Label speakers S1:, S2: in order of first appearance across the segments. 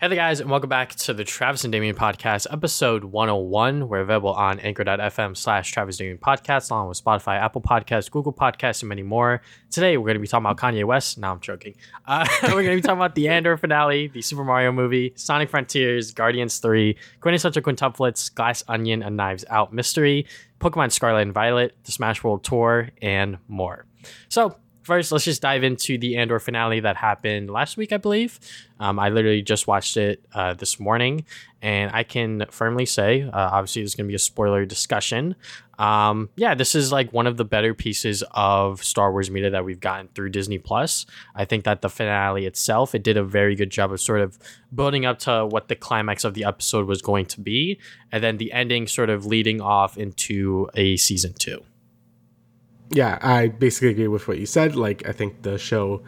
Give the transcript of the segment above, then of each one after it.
S1: Hey there, guys, and welcome back to the Travis and Damian podcast, episode 101. We're available on anchor.fm slash Travis Damian podcast, along with Spotify, Apple Podcasts, Google Podcasts, and many more. Today, we're going to be talking about Kanye West. Now I'm joking. Uh, we're going to be talking about the Andor finale, the Super Mario movie, Sonic Frontiers, Guardians 3, Quintessential Quintuplets, Glass Onion, and Knives Out Mystery, Pokemon Scarlet and Violet, the Smash World Tour, and more. So, first, let's just dive into the Andor finale that happened last week, I believe. Um, I literally just watched it uh, this morning, and I can firmly say, uh, obviously, there's going to be a spoiler discussion. Um, yeah, this is like one of the better pieces of Star Wars media that we've gotten through Disney Plus. I think that the finale itself, it did a very good job of sort of building up to what the climax of the episode was going to be, and then the ending sort of leading off into a season two
S2: yeah, I basically agree with what you said. Like, I think the show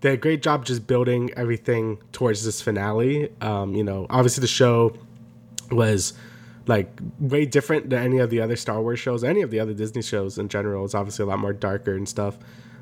S2: did a great job just building everything towards this finale. Um, you know, obviously the show was like way different than any of the other Star Wars shows, any of the other Disney shows in general. It's obviously a lot more darker and stuff,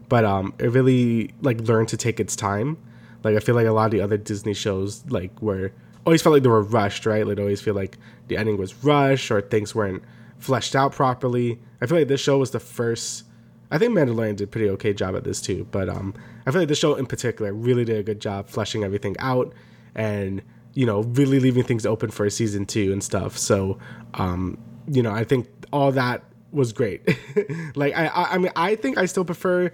S2: but um, it really like learned to take its time. Like, I feel like a lot of the other Disney shows like were always felt like they were rushed, right? Like, always feel like the ending was rushed or things weren't fleshed out properly. I feel like this show was the first I think Mandalorian did a pretty okay job at this too, but um, I feel like the show in particular really did a good job fleshing everything out and you know really leaving things open for a season two and stuff. So um, you know I think all that was great. like I, I, I mean I think I still prefer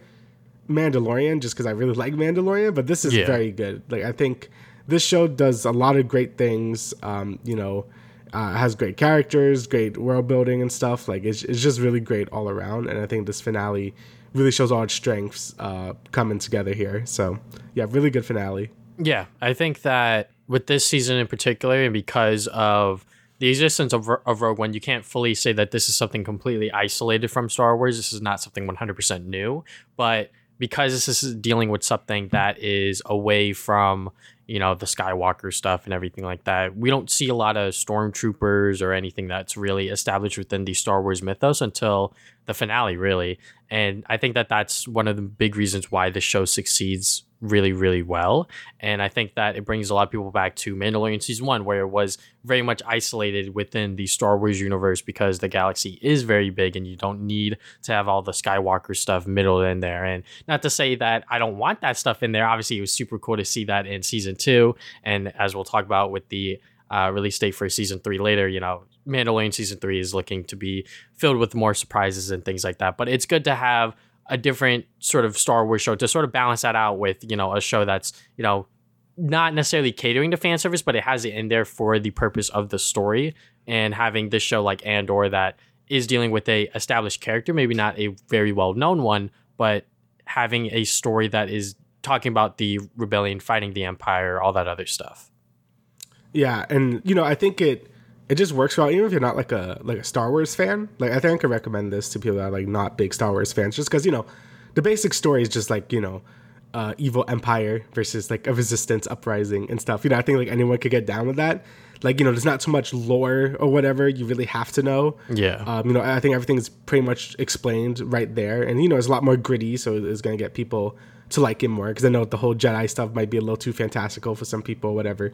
S2: Mandalorian just because I really like Mandalorian, but this is yeah. very good. Like I think this show does a lot of great things. Um, you know uh, has great characters, great world building and stuff. Like it's, it's just really great all around. And I think this finale really shows all its strengths uh, coming together here. So yeah, really good finale.
S1: Yeah, I think that with this season in particular, and because of the existence of, of Rogue One, you can't fully say that this is something completely isolated from Star Wars. This is not something 100% new, but because this is dealing with something that is away from you know the Skywalker stuff and everything like that. We don't see a lot of stormtroopers or anything that's really established within the Star Wars mythos until the finale, really. And I think that that's one of the big reasons why the show succeeds really, really well. And I think that it brings a lot of people back to Mandalorian season one, where it was very much isolated within the Star Wars universe because the galaxy is very big and you don't need to have all the Skywalker stuff middled in there. And not to say that I don't want that stuff in there. Obviously, it was super cool to see that in season two. And as we'll talk about with the uh, release date for season three later, you know, Mandalorian season three is looking to be filled with more surprises and things like that. But it's good to have a different sort of Star Wars show to sort of balance that out with, you know, a show that's, you know, not necessarily catering to fan service, but it has it in there for the purpose of the story and having this show like Andor that is dealing with a established character, maybe not a very well known one, but having a story that is talking about the rebellion fighting the empire, all that other stuff.
S2: Yeah, and you know, I think it it just works well even if you're not like a like a Star Wars fan. Like I think I could recommend this to people that are like not big Star Wars fans, just because you know the basic story is just like you know uh, evil empire versus like a resistance uprising and stuff. You know, I think like anyone could get down with that. Like you know, there's not too much lore or whatever you really have to know.
S1: Yeah.
S2: Um, you know, I think everything is pretty much explained right there, and you know, it's a lot more gritty, so it's gonna get people to like it more because I know the whole Jedi stuff might be a little too fantastical for some people, whatever.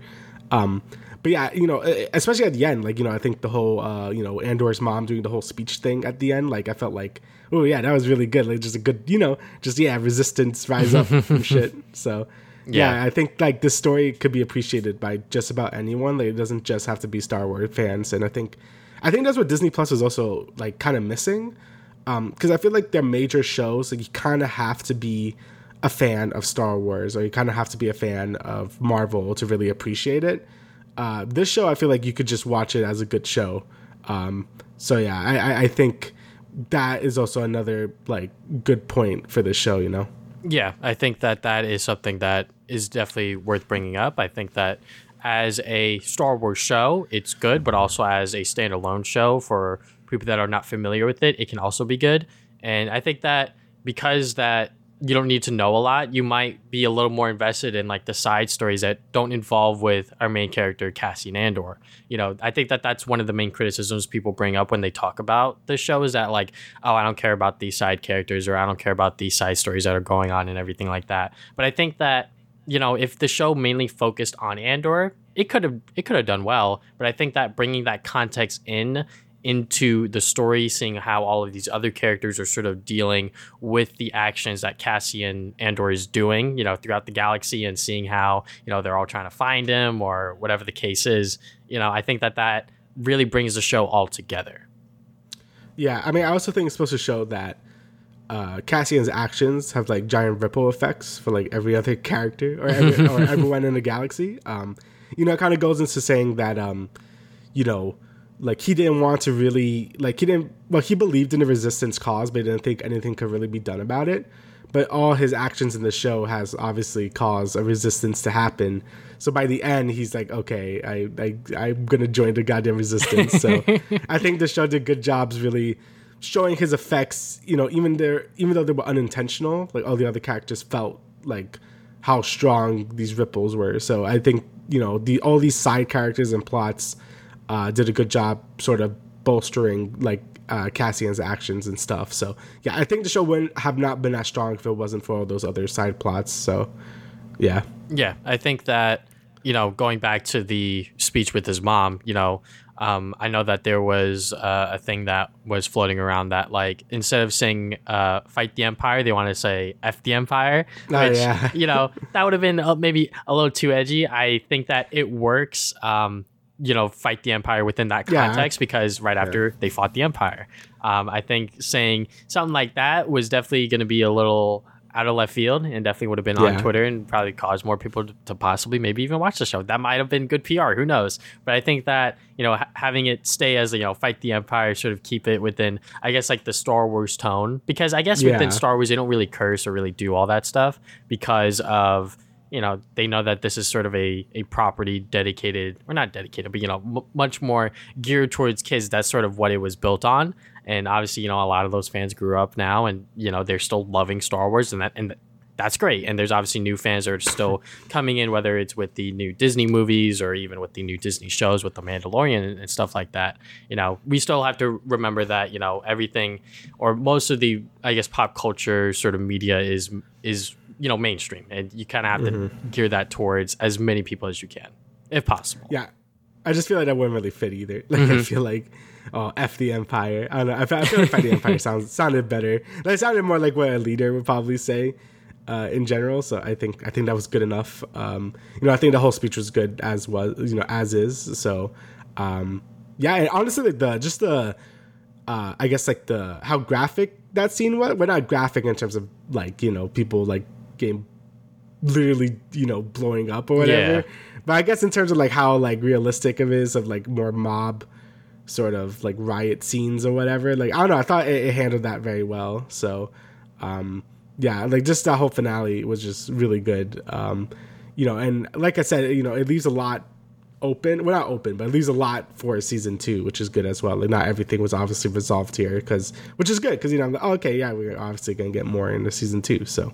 S2: Um, but yeah, you know, especially at the end, like you know, I think the whole uh, you know Andor's mom doing the whole speech thing at the end, like I felt like, oh yeah, that was really good. Like just a good, you know, just yeah, resistance rise up from shit. So yeah. yeah. I think like this story could be appreciated by just about anyone. Like it doesn't just have to be Star Wars fans, and I think I think that's what Disney Plus is also like kind of missing. Because um, I feel like their major shows, like you kind of have to be a fan of Star Wars, or you kind of have to be a fan of Marvel to really appreciate it. Uh, this show, I feel like you could just watch it as a good show. Um, so yeah, I, I think that is also another like good point for this show. You know.
S1: Yeah, I think that that is something that is definitely worth bringing up. I think that as a Star Wars show, it's good, but also as a standalone show for people that are not familiar with it, it can also be good. And I think that because that you don't need to know a lot. You might be a little more invested in like the side stories that don't involve with our main character Cassian Andor. You know, I think that that's one of the main criticisms people bring up when they talk about the show is that like, oh, I don't care about these side characters or I don't care about these side stories that are going on and everything like that. But I think that you know, if the show mainly focused on Andor, it could have it could have done well, but I think that bringing that context in into the story, seeing how all of these other characters are sort of dealing with the actions that Cassian Andor is doing, you know, throughout the galaxy, and seeing how you know they're all trying to find him or whatever the case is. You know, I think that that really brings the show all together.
S2: Yeah, I mean, I also think it's supposed to show that uh, Cassian's actions have like giant ripple effects for like every other character or, every, or everyone in the galaxy. Um, you know, it kind of goes into saying that, um, you know, like he didn't want to really like he didn't well he believed in the resistance cause but he didn't think anything could really be done about it. But all his actions in the show has obviously caused a resistance to happen. So by the end he's like okay i, I i'm gonna join the goddamn resistance. So i think the show did good jobs really showing his effects you know even there even though they were unintentional like all the other characters felt like how strong these ripples were. So i think you know the all these side characters and plots uh, did a good job sort of bolstering like uh, Cassian's actions and stuff. So yeah, I think the show wouldn't have not been as strong if it wasn't for all those other side plots. So yeah,
S1: yeah, I think that you know going back to the speech with his mom, you know. Um, I know that there was uh, a thing that was floating around that, like, instead of saying uh, "fight the empire," they want to say "f the empire,"
S2: Oh,
S1: which
S2: yeah.
S1: you know that would have been uh, maybe a little too edgy. I think that it works. Um, you know, fight the empire within that
S2: Yeah.
S1: context because right after they fought the empire, um, I think saying something like that was definitely going to be a little out of left field and definitely would have been on Twitter and probably caused more people to, possibly maybe even watch the show. That might have been good PR. Who knows? But I think that you know ha- having it stay as you know fight the empire, sort of keep it within I guess like the Star Wars tone because I guess
S2: Yeah.
S1: within Star Wars they don't really curse or really do all that stuff because of you know they know that this is sort of a, a property dedicated or not dedicated but you know m- much more geared towards kids. That's sort of what it was built on. And obviously you know a lot of those fans grew up now and you know they're still loving star wars and that and that's great. And there's obviously new fans that are still coming in whether it's with the new disney movies or even with the new disney shows with the mandalorian and, and stuff like that. You know we still have to remember that you know everything or most of the i guess pop culture sort of media is is you know mainstream and you kind of have to gear that towards as many people as you can if possible
S2: yeah. I just feel like that wouldn't really fit either. Like I feel like oh f the empire. I don't know. I feel, I feel like fight the empire sounds sounded better. It sounded more like what a leader would probably say. Uh, in general, so I think I think that was good enough. Um, you know, I think the whole speech was good as was, you know, as is. So, um, yeah, and honestly, like the just the, uh, I guess like the how graphic that scene was. We're not graphic in terms of like you know people like getting literally you know blowing up or whatever.
S1: Yeah.
S2: But I guess in terms of like how like realistic it is of like more mob sort of like riot scenes or whatever. Like I don't know, I thought it, it handled that very well. So um yeah, like just that whole finale was just really good. Um you know, and like I said, you know, it leaves a lot open. Well, not open, but it leaves a lot for season two, which is good as well. Like not everything was obviously resolved here, because which is good, because you know, I'm like, oh, okay, yeah, we're obviously gonna get more into season two. So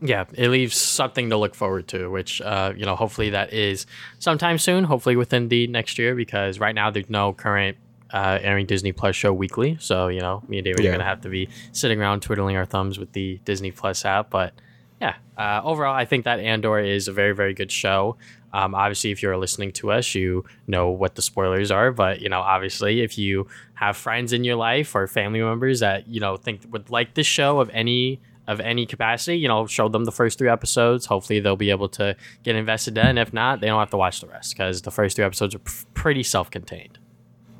S1: yeah it leaves something to look forward to which uh, you know hopefully that is sometime soon hopefully within the next year because right now there's no current uh, airing disney plus show weekly. So you know me and david
S2: Yeah.
S1: are gonna have to be sitting around twiddling our thumbs with the disney plus app. But yeah uh, overall i think that andor is a very very good show. Um, obviously if you're listening to us you know what the spoilers are. But you know obviously if you have friends in your life or family members that you know think would like this show of any of any capacity, you know, show them the first three episodes. Hopefully, they'll be able to get invested in. If not, they don't have to watch the rest because the first three episodes are p- pretty self-contained.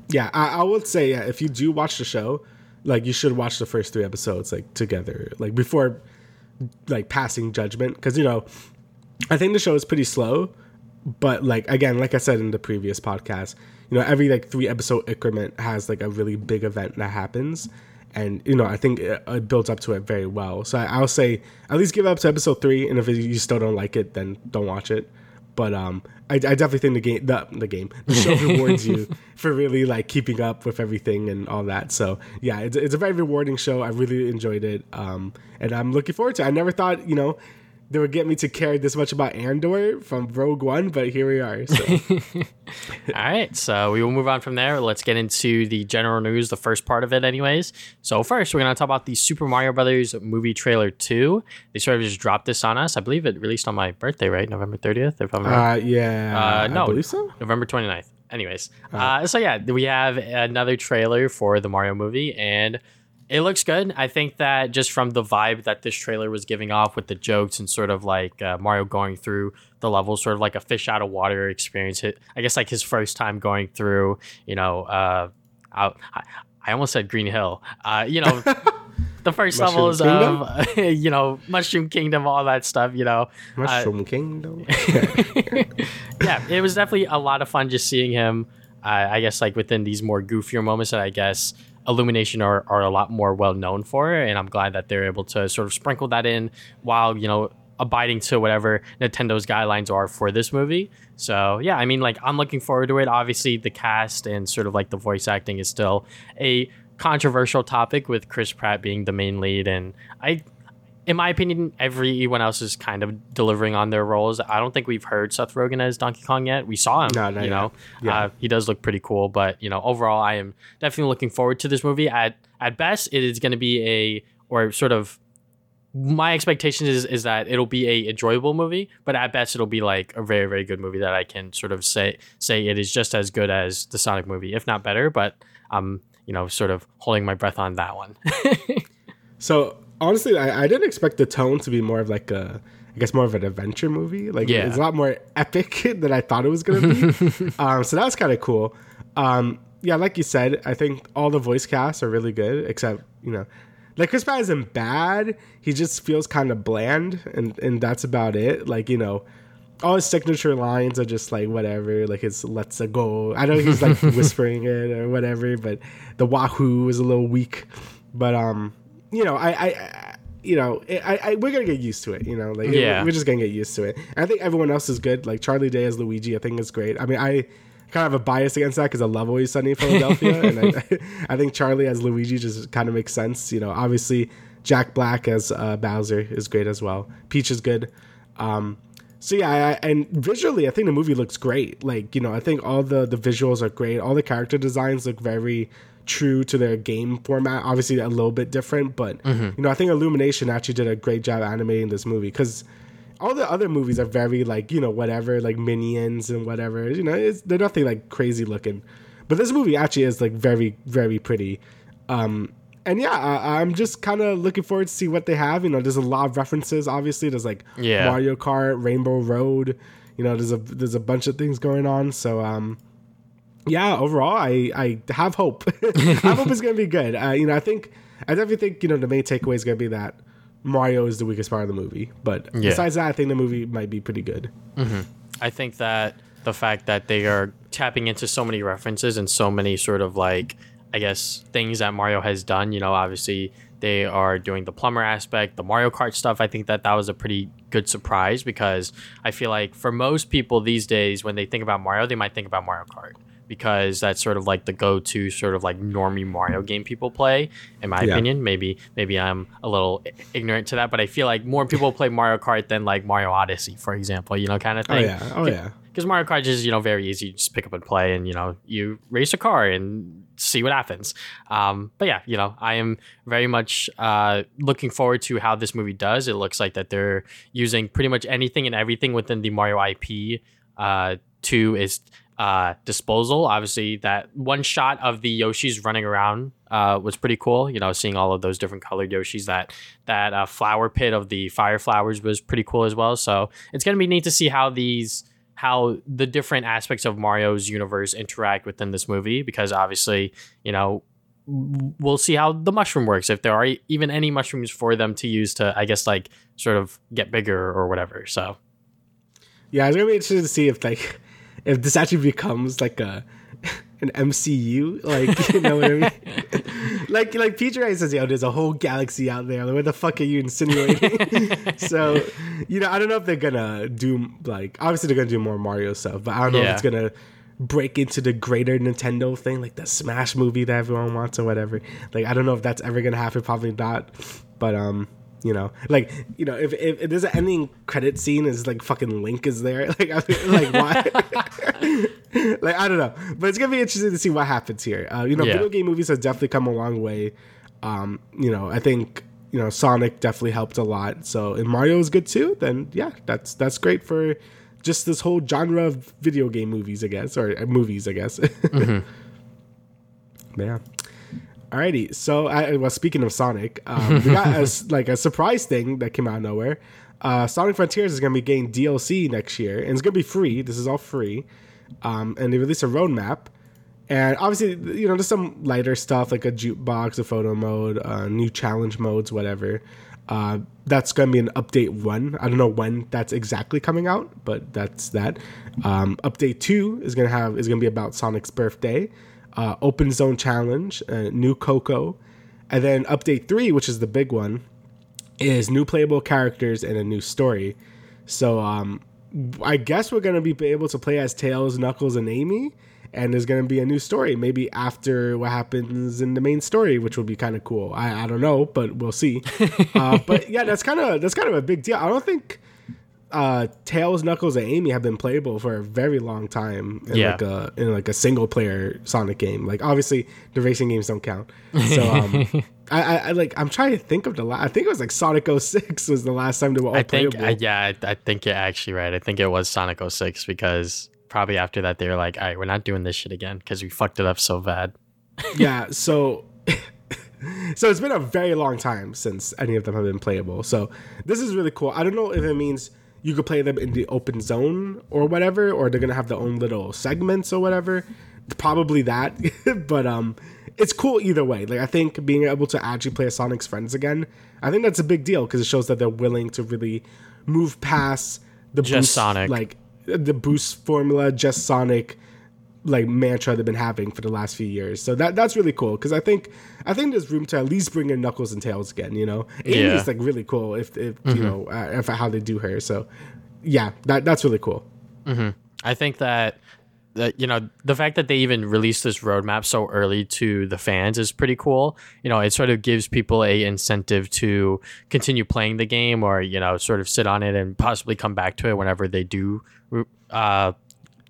S2: yeah, I, I would say yeah, if you do watch the show, like you should watch the first three episodes like together, like before like passing judgment, because you know, I think the show is pretty slow, but like again, like I said in the previous podcast, you know, every like three episode increment has like a really big event that happens. And you know, I think it, it builds up to it very well. So I, I'll say at least give it up to episode three, and if you still don't like it, then don't watch it. But um, I, I definitely think the game, the, the game, the show rewards you for really like keeping up with everything and all that. So yeah, it's, it's a very rewarding show. I really enjoyed it, um, and I'm looking forward to. it. I never thought you know they would get me to care this much about Andor from Rogue One, but here we are. So
S1: All right, so we will move on from there. Let's get into the general news, the first part of it, anyways. So first, we're gonna talk about the Super Mario Brothers movie trailer two. They sort of just dropped this on us. I believe it released on my birthday, right, November thirtieth, if I'm right.
S2: Uh, yeah.
S1: Uh, no,
S2: I believe so.
S1: November 29th. Anyways, uh, so yeah, we have another trailer for the Mario movie, and it looks good. I think that just from the vibe that this trailer was giving off with the jokes and sort of like uh, Mario going through the levels, sort of like a fish out of water experience. I guess like his first time going through, you know, uh, I, I almost said Green Hill. Uh, you know. The first
S2: Mushroom
S1: levels
S2: Kingdom?
S1: of, you know, Mushroom Kingdom, all that stuff, you know.
S2: Mushroom Kingdom.
S1: yeah, it was definitely a lot of fun just seeing him. Uh, I guess like within these more goofier moments that I guess Illumination are, are a lot more well known for, and I'm glad that they're able to sort of sprinkle that in while you know abiding to whatever Nintendo's guidelines are for this movie. So yeah, I mean like I'm looking forward to it. Obviously, the cast and sort of like the voice acting is still a controversial topic with Chris Pratt being the main lead, and I in my opinion, everyone else is kind of delivering on their roles. I don't think we've heard Seth Rogen as Donkey Kong yet. We saw him,
S2: No, not
S1: you know,
S2: Yeah.
S1: uh, he does look pretty cool. But you know, overall, I am definitely looking forward to this movie. At at best, it is going to be a or sort of my expectation is is that it'll be a enjoyable movie, but at best, it'll be like a very very good movie that I can sort of say say it is just as good as the Sonic movie, if not better. But I'm you know sort of holding my breath on that one.
S2: So honestly, I, I didn't expect the tone to be more of like a, I guess more of an adventure movie. Like
S1: Yeah.
S2: it's a lot more epic than I thought it was gonna be. um, so that was kind of cool. Um, yeah, like you said, I think all the voice casts are really good, except you know, like Chris Pratt isn't bad. He just feels kind of bland, and and that's about it. Like you know. All his signature lines are just like whatever, like his "Let's go." I know he's like whispering it or whatever, but the "Wahoo" is a little weak. But um, you know, I, I, I you know, I, I, we're gonna get used to it. You know, like
S1: Yeah.
S2: we're just gonna get used to it. And I think everyone else is good. Like Charlie Day as Luigi, I think is great. I mean, I kind of have a bias against that because I love Always Sunny in Philadelphia, and I, I think Charlie as Luigi just kind of makes sense. You know, obviously Jack Black as uh, Bowser is great as well. Peach is good. Um, so yeah, I, and visually, I think the movie looks great. Like you know, I think all the the visuals are great. All the character designs look very true to their game format. Obviously, a little bit different, but you know, I think Illumination actually did a great job animating this movie because all the other movies are very like you know whatever like minions and whatever. You know, it's, they're nothing like crazy looking, but this movie actually is like very very pretty. Um, and yeah, I, I'm just kind of looking forward to see what they have. You know, there's a lot of references. Obviously, there's like
S1: Yeah.
S2: Mario Kart, Rainbow Road. You know, there's a there's a bunch of things going on. So um, yeah, overall, I I have hope. I hope it's gonna be good. Uh, you know, I think I definitely think you know the main takeaway is gonna be that Mario is the weakest part of the movie. But
S1: Yeah.
S2: besides that, I think the movie might be pretty good.
S1: I think that the fact that they are tapping into so many references and so many sort of like, I guess, things that Mario has done, you know, obviously they are doing the plumber aspect, the Mario Kart stuff. I think that that was a pretty good surprise because I feel like for most people these days, when they think about Mario, they might think about Mario Kart because that's sort of like the go-to sort of like normie Mario game people play. In my
S2: Yeah.
S1: opinion, maybe maybe I'm a little ignorant to that, but I feel like more people play Mario Kart than like Mario Odyssey, for example. You know, kind of thing.
S2: Oh
S1: thing
S2: yeah, oh yeah.
S1: because Mario Kart is you know very easy. You just pick up and play, and you know you race a car and see what happens. Um, but yeah, you know I am very much uh, looking forward to how this movie does. It looks like that they're using pretty much anything and everything within the Mario IP uh, to its uh, disposal. Obviously, that one shot of the Yoshis running around uh, was pretty cool. You know, seeing all of those different colored Yoshis. That that uh, flower pit of the fire flowers was pretty cool as well. So it's gonna be neat to see how these how the different aspects of Mario's universe interact within this movie because obviously, you know, we'll see how the mushroom works if there are even any mushrooms for them to use to I guess like sort of get bigger or whatever. So
S2: Yeah, it's gonna be interesting to see if like if this actually becomes like a an MCU, like you know what I mean? like like Peter says, yo, there's a whole galaxy out there. Like, what the fuck are you insinuating? so, you know, I don't know if they're gonna do like obviously they're gonna do more Mario stuff, but I don't know
S1: Yeah.
S2: if it's gonna break into the greater Nintendo thing, like the Smash movie that everyone wants or whatever. Like I don't know if that's ever gonna happen, probably not. But um you know, like you know, if, if, if there's an ending credit scene is like fucking Link is there, like I feel like why? like I don't know, but it's gonna be interesting to see what happens here. Uh, you know,
S1: Yeah.
S2: video game movies have definitely come a long way. Um, you know, I think you know Sonic definitely helped a lot. So if Mario is good too, then yeah, that's that's great for just this whole genre of video game movies, I guess, or uh, movies, I guess. yeah. Alrighty, so I, well, speaking of Sonic, um, we got a, like a surprise thing that came out of nowhere. Uh, Sonic Frontiers is going to be getting DLC next year, and it's going to be free. This is all free, um, and they released a roadmap. And obviously, you know, there's some lighter stuff like a jukebox, a photo mode, uh, new challenge modes, whatever. Uh, that's going to be an update one. I don't know when that's exactly coming out, but that's that. Um, update two is going to have is going to be about Sonic's birthday, uh, open zone challenge, uh, new Koco, and then update three, which is the big one, is new playable characters and a new story. So um, I guess we're gonna be able to play as Tails, Knuckles, and Amy, and there's gonna be a new story maybe after what happens in the main story, which will be kind of cool. I, I don't know, but we'll see. uh, but yeah, that's kind of that's kind of a big deal. I don't think uh, Tails, Knuckles, and Amy have been playable for a very long time in
S1: Yeah.
S2: like a in like a single player Sonic game. Like obviously the racing games don't count. So um, I, I, I like I'm trying to think of the last. I think it was like Sonic 06 was the last time they were all
S1: I think,
S2: playable.
S1: uh, yeah, I, I think you're actually right. I think it was Sonic 06 because probably after that they were like, all right, we're not doing this shit again because we fucked it up so bad.
S2: yeah so so it's been a very long time since any of them have been playable so this is really cool i don't know if it means you could play them in the open zone or whatever or they're gonna have their own little segments or whatever probably that but um it's cool either way like i think being able to actually play sonic's friends again i think that's a big deal because it shows that they're willing to really move past the
S1: Just
S2: boost,
S1: Sonic.
S2: like the boost formula just sonic like mantra they've been having for the last few years. So that that's really cool because I think I think there's room to at least bring in Knuckles and Tails again. You know, Amy
S1: Yeah. Mm-hmm.
S2: is like really cool if, if you know uh, if how they do her. So yeah, that that's really cool.
S1: I think that that you know the fact that they even released this roadmap so early to the fans is pretty cool. You know, it sort of gives people a incentive to continue playing the game or you know sort of sit on it and possibly come back to it whenever they do uh,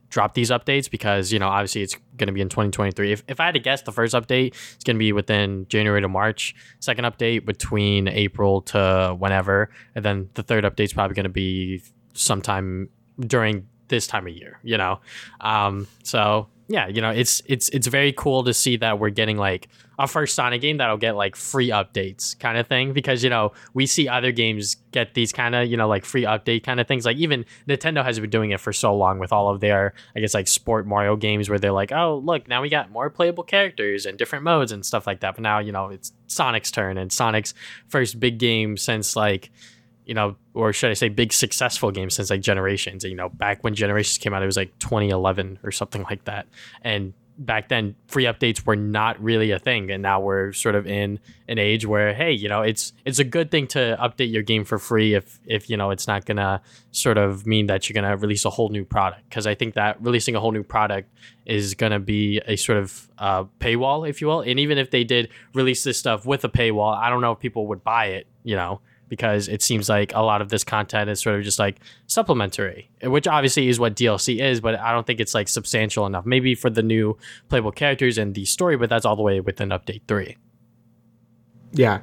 S1: drop these updates because you know obviously it's going to be in 2023. If if I had to guess, the first update it's going to be within January to March. Second update between April to whenever, and then the third update's probably going to be sometime during this time of year. You know, um, so yeah, you know it's it's it's very cool to see that we're getting like a first Sonic game that'll get like free updates kind of thing because you know we see other games get these kind of you know like free update kind of things like even Nintendo has been doing it for so long with all of their I guess like sport Mario games where they're like oh look now we got more playable characters and different modes and stuff like that but now you know it's Sonic's turn and Sonic's first big game since like you know, or should I say, big successful game since like Generations. You know, back when Generations came out, it was like 2011 or something like that. And back then, free updates were not really a thing, and now we're sort of in an age where, hey, you know, it's it's a good thing to update your game for free if if you know it's not gonna sort of mean that you're gonna release a whole new product. Because I think that releasing a whole new product is gonna be a sort of uh, paywall, if you will. And even if they did release this stuff with a paywall, I don't know if people would buy it. You know because it seems like a lot of this content is sort of just like supplementary, which obviously is what DLC is, but I don't think it's like substantial enough. Maybe for the new playable characters and the story, but that's all the way within update three.
S2: Yeah.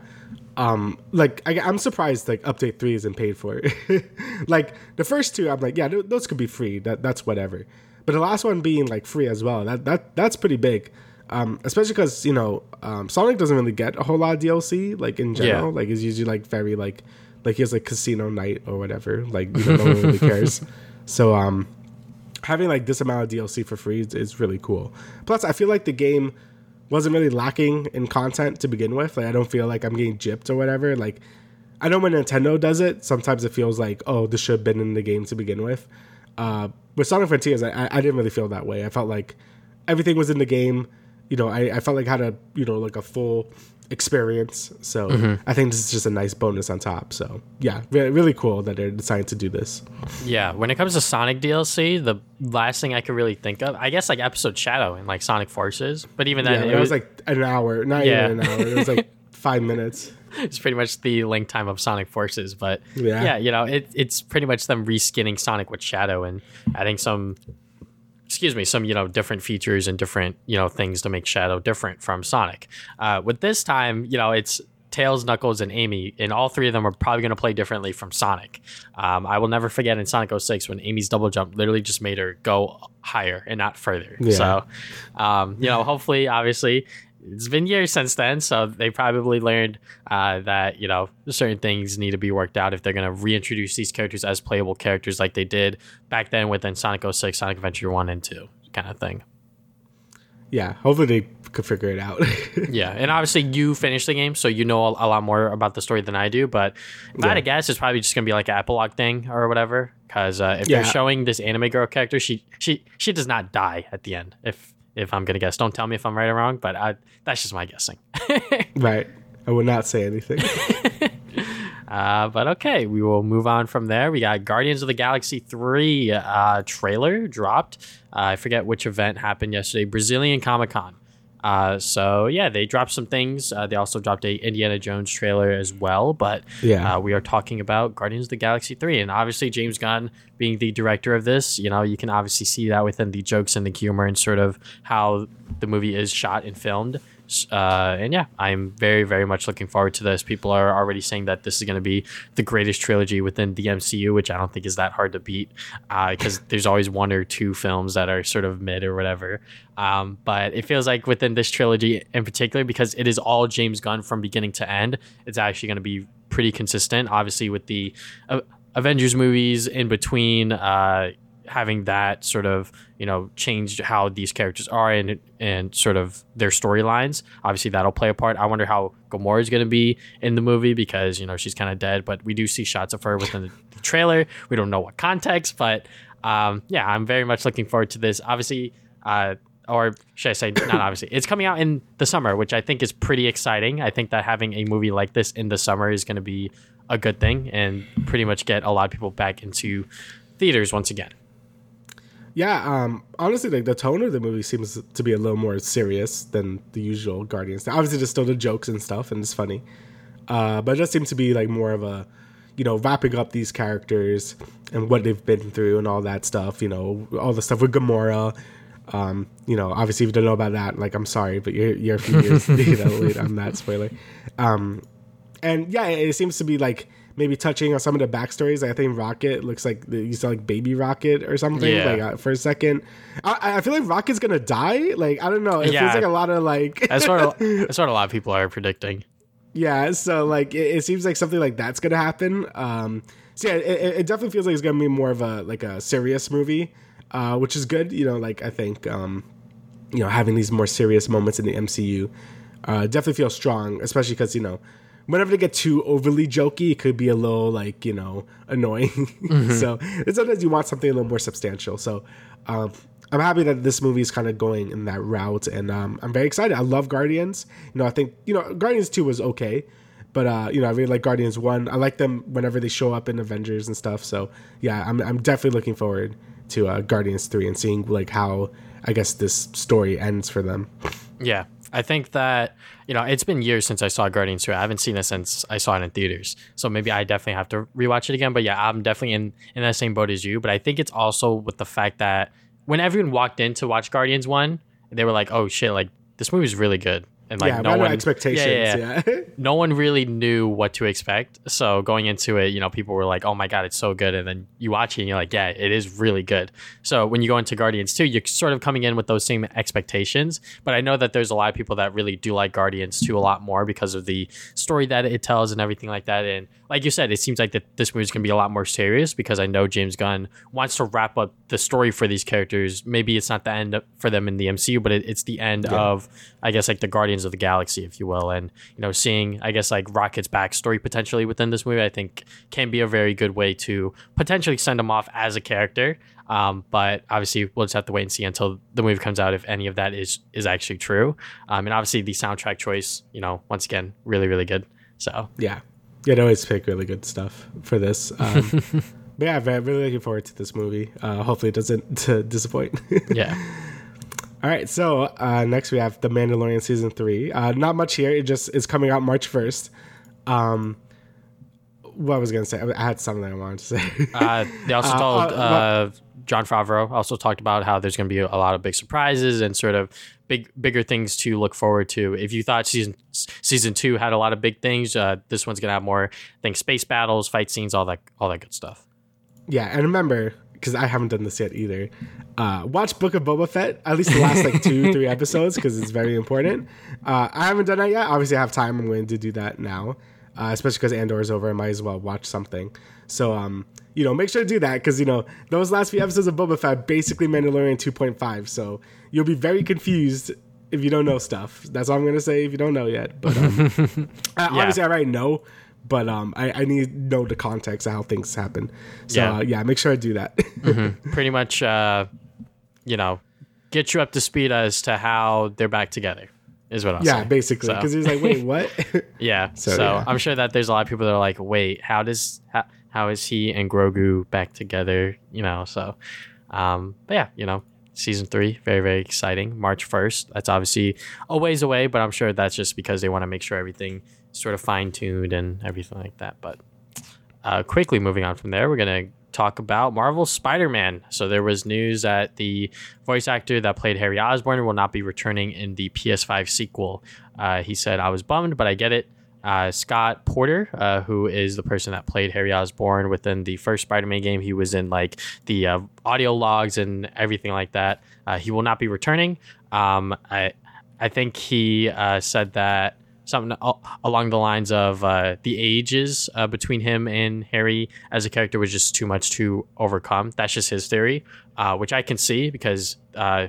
S2: Um, like I, I'm surprised like update three isn't paid for. like the first two, I'm like, yeah, th- those could be free. That that's whatever. But the last one being like free as well, that that that's pretty big. Um, especially because you know um, Sonic doesn't really get a whole lot of DLC. Like in general,
S1: Yeah.
S2: like it's usually like very like like he has like Casino Night or whatever. Like you know, no one really cares. So um, having like this amount of DLC for free is, is really cool. Plus, I feel like the game wasn't really lacking in content to begin with. Like I don't feel like I'm getting gypped or whatever. Like I know when Nintendo does it, sometimes it feels like oh this should have been in the game to begin with. Uh, with Sonic Frontiers, I, I I didn't really feel that way. I felt like everything was in the game. You know, I, I felt like I had a you know like a full experience. So mm-hmm. I think this is just a nice bonus on top. So yeah, re- really cool that they're deciding to do this.
S1: Yeah, when it comes to Sonic DLC, the last thing I could really think of, I guess like episode Shadow and like Sonic Forces, but even
S2: Yeah,
S1: then,
S2: it was like an hour, not
S1: Yeah.
S2: even an hour. It was like five minutes.
S1: it's pretty much the length time of Sonic Forces. But
S2: Yeah.
S1: yeah, you know, it, it's pretty much them reskinning Sonic with Shadow and adding some excuse me, some you know different features and different you know things to make Shadow different from Sonic. Uh, with this time, you know, it's Tails, Knuckles, and Amy, and all three of them are probably going to play differently from Sonic. Um, I will never forget in Sonic 06 when Amy's double jump literally just made her go higher and not further.
S2: Yeah.
S1: So, um, you know, hopefully, obviously, it's been years since then, so they probably learned uh, that you know certain things need to be worked out if they're going to reintroduce these characters as playable characters like they did back then within Sonic 06, Sonic Adventure 1 and 2 kind of thing.
S2: Yeah, hopefully they could figure it out.
S1: Yeah, and obviously you finished the game, so you know a, a lot more about the story than I do. But if I had to guess, it's probably just gonna be like an epilogue thing or whatever. Because uh, if
S2: Yeah.
S1: they're showing this anime girl character, she she she does not die at the end. If if I'm gonna guess, don't tell me if I'm right or wrong, but I, that's just my guessing.
S2: right. I will not say anything.
S1: Uh, but okay, we will move on from there. We got Guardians of the Galaxy 3 uh, trailer dropped. Uh, I forget which event happened yesterday, Brazilian Comic Con. Uh, so yeah, they dropped some things. Uh, they also dropped a Indiana Jones trailer as well. But
S2: Yeah.
S1: uh, we are talking about Guardians of the Galaxy 3, and obviously James Gunn being the director of this, you know, you can obviously see that within the jokes and the humor and sort of how the movie is shot and filmed. Uh, and yeah, I'm very, very much looking forward to this. People are already saying that this is going to be the greatest trilogy within the MCU, which I don't think is that hard to beat because there's always one or two films that are sort of mid or whatever. Um, but it feels like within this trilogy in particular, because it is all James Gunn from beginning to end, it's actually going to be pretty consistent. Obviously, with the uh, Avengers movies in between, uh, having that sort of you know changed how these characters are and and sort of their storylines. Obviously, that'll play a part. I wonder how Gamora is going to be in the movie because you know she's kind of dead, but we do see shots of her within the, the trailer. We don't know what context, but um, yeah, I'm very much looking forward to this. Obviously. Uh, or should I say, not obviously, it's coming out in the summer, which I think is pretty exciting. I think that having a movie like this in the summer is going to be a good thing and pretty much get a lot of people back into theaters once again.
S2: Yeah, um, honestly, like the tone of the movie seems to be a little more serious than the usual Guardians. Obviously, there's still the jokes and stuff, and it's funny, uh, but it just seems to be like more of a, you know, wrapping up these characters and what they've been through and all that stuff. You know, all the stuff with Gamora. Um, you know, obviously, if you don't know about that, like, I'm sorry, but you're you're a few years you know, late on that spoiler. Um, and yeah, it seems to be like maybe touching on some of the backstories. I think Rocket looks like you saw like Baby Rocket or something.
S1: Yeah.
S2: Like uh, for a second, I, I feel like Rocket's gonna die. Like I don't know. It
S1: Yeah.
S2: feels like a lot of like
S1: That's what that's what a lot of people are predicting.
S2: yeah. So like it, it seems like something like that's gonna happen. Um, so yeah, it, it definitely feels like it's gonna be more of a like a serious movie, uh, which is good. You know, like I think um, you know having these more serious moments in the MCU uh, definitely feels strong, especially because you know whenever they get too overly jokey, it could be a little like you know annoying. so sometimes you want something a little more substantial. So um, I'm happy that this movie is kind of going in that route, and um, I'm very excited. I love Guardians. You know, I think you know Guardians Two was okay. But uh, you know, I really like Guardians One. I like them whenever they show up in Avengers and stuff. So yeah, I'm I'm definitely looking forward to uh, Guardians Three and seeing like how I guess this story ends for them.
S1: Yeah. I think that, you know, it's been years since I saw Guardians 2. I haven't seen it since I saw it in theaters. So maybe I definitely have to rewatch it again. But yeah, I'm definitely in, in that same boat as you. But I think it's also with the fact that when everyone walked in to watch Guardians 1, they were like, oh shit, like this movie's really good. And like
S2: yeah,
S1: no one
S2: expectations.
S1: Yeah, yeah,
S2: Yeah,
S1: yeah. no one really knew what to expect. So going into it, you know, people were like, "Oh my god, it's so good," and then you watch it and you're like, "Yeah, it is really good." So when you go into Guardians 2, you're sort of coming in with those same expectations. But I know that there's a lot of people that really do like Guardians 2 a lot more because of the story that it tells and everything like that. And like you said, it seems like that this movie's gonna be a lot more serious because I know James Gunn wants to wrap up the story for these characters. Maybe it's not the end for them in the MCU, but it, it's the end of, I guess, like the Guardians of the Galaxy, if you will. And you know, seeing I guess like Rocket's backstory potentially within this movie, I think can be a very good way to potentially send him off as a character. Um, but obviously, we'll just have to wait and see until the movie comes out if any of that is is actually true. Um, and obviously, the soundtrack choice, you know, once again, really really good. So
S2: yeah, yeah. They always pick really good stuff for this. Um, but yeah, very, really looking forward to this movie. Uh, hopefully, it doesn't uh, disappoint.
S1: yeah.
S2: All right, so uh, next we have The Mandalorian season three. Uh, not much here. It just is coming out March first. Um, what I was gonna say, I had something I wanted to say.
S1: Uh, they also told
S2: uh,
S1: uh, Jon Favreau also talked about how there's going to be a lot of big surprises and sort of big bigger things to look forward to. If you thought season season two had a lot of big things, uh, this one's going to have more. I think space battles, fight scenes, all that all that good stuff.
S2: Yeah, and remember, because I haven't done this yet either. Uh, watch Book of Boba Fett, at least the last like two, three episodes, because it's very important. Uh, I haven't done that yet. Obviously, I have time. I'm going to do that now, uh, especially because Andor is over. I might as well watch something. So, um, you know, make sure to do that because you know those last few episodes of Boba Fett basically Mandalorian 2.5. So you'll be very confused if you don't know stuff. That's all I'm gonna say if you don't know yet. But um, yeah. obviously, I already know but um, I, I need to know the context of how things happen. So yeah, uh, yeah make sure I do that.
S1: mm-hmm. Pretty much, uh, you know, get you up to speed as to how they're back together. Is what I'm
S2: yeah,
S1: saying.
S2: Yeah, basically, because so. he's like, wait, what?
S1: yeah. So, so yeah. I'm sure that there's a lot of people that are like, wait, how does how, how is he and Grogu back together? You know, so, um, but yeah, you know, season three, very very exciting. March 1st. That's obviously a ways away, but I'm sure that's just because they want to make sure everything sort of fine tuned and everything like that. But uh, quickly moving on from there, we're to talk about Marvel's Spider Man. So there was news that the voice actor that played Harry Osborn will not be returning in the PS5 sequel. Uh, he said, I was bummed, but I get it. Uh, Scott Porter, uh, who is the person that played Harry Osborn within the first Spider-Man game, he was in like the uh, audio logs and everything like that. Uh, he will not be returning. Um, I, I think he uh, said that something along the lines of uh, the ages between him and Harry as a character was just too much to overcome. That's just his theory, which I can see because uh,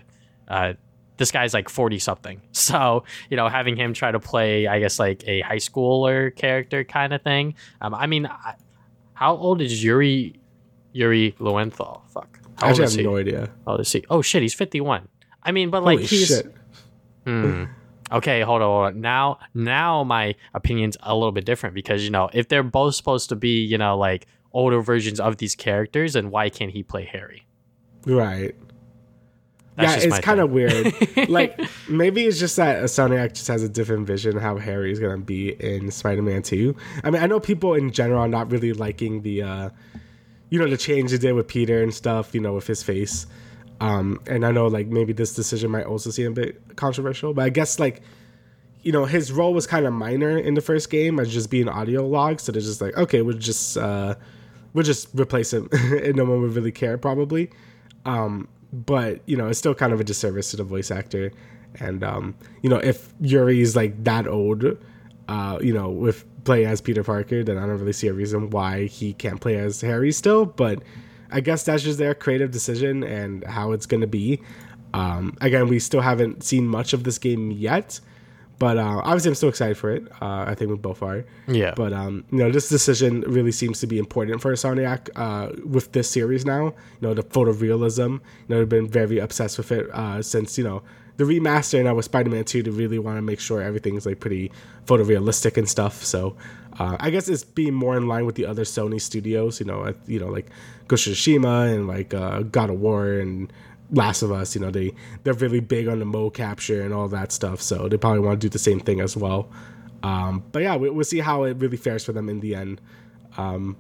S1: this guy's like 40 something. So, you know, having him try to play, I guess, like a high schooler character kind of thing. Um, I mean, how old is Yuri Yuri Lowenthal? Fuck.
S2: How I have he? no idea.
S1: How old is he? Oh, shit, he's 51. I mean, but like, Holy he's. Shit. Hmm. Okay, hold on, hold on. Now, now my opinion's a little bit different because you know if they're both supposed to be, you know, like older versions of these characters, then why can't he play Harry?
S2: Right. That's yeah, it's kind of weird. like maybe it's just that Sony just has a different vision how Harry is gonna be in Spider-Man Two. I mean, I know people in general are not really liking the, uh, you know, the change they did with Peter and stuff. You know, with his face. Um, and I know like maybe this decision might also seem a bit controversial, but I guess like you know his role was kind of minor in the first game as just being audio log, so they're just like okay, we'll just uh, we'll just replace him, and no one would really care probably. Um, but you know it's still kind of a disservice to the voice actor, and um, you know if Yuri's like that old, uh, you know with play as Peter Parker, then I don't really see a reason why he can't play as Harry still, but I guess that's just their creative decision and how it's going to be. Um, again, we still haven't seen much of this game yet, but uh, obviously I'm still excited for it. Uh, I think we both are.
S1: Yeah.
S2: But um, you know, this decision really seems to be important for Insomniac uh, with this series now. You know, the photorealism. You know, they've been very obsessed with it uh, since you know the remaster now with Spider-Man 2 to really want to make sure everything's like pretty photorealistic and stuff. So uh, I guess it's being more in line with the other Sony studios, you know, you know like Ghost of Tsushima and like uh, God of War and Last of Us. You know, they they're really big on the mo capture and all that stuff. So they probably want to do the same thing as well. Um, but yeah, we, will see how it really fares for them in the end. Um,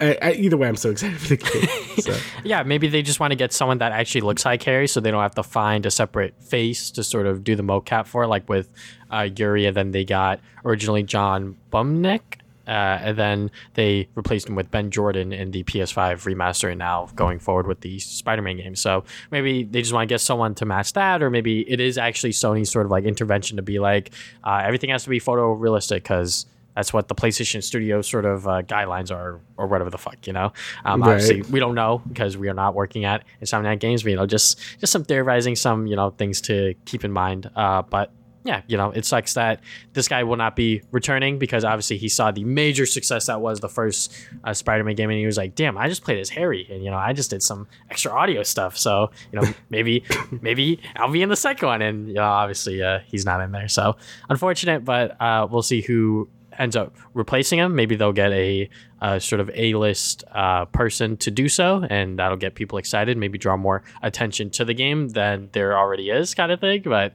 S2: I, I, either way, I'm so excited for the game. So.
S1: yeah, maybe they just want to get someone that actually looks like Harry, so they don't have to find a separate face to sort of do the mocap for, like with uh, Yuri. And then they got originally John Bubniak, uh, and then they replaced him with Ben Jordan in the PS5 remaster, and now going forward with the Spider-Man game. So maybe they just want to get someone to match that, or maybe it is actually Sony's sort of like intervention to be like uh, everything has to be photorealistic because that's what the PlayStation Studio sort of uh, guidelines are, or whatever the fuck, you know. Um, right. Obviously, we don't know because we are not working at Insomniac Games. But, you know, just just some theorizing, some you know things to keep in mind. Uh, but yeah, you know, it sucks that this guy will not be returning because obviously he saw the major success that was the first uh, Spider-Man game, and he was like, "Damn, I just played as Harry, and you know, I just did some extra audio stuff, so you know, maybe, maybe I'll be in the second one." And you know, obviously, uh, he's not in there, so unfortunate, but uh, we'll see who ends up replacing him. Maybe they'll get a, a sort of A list uh, person to do so, and that'll get people excited. Maybe draw more attention to the game than there already is, kind of thing. But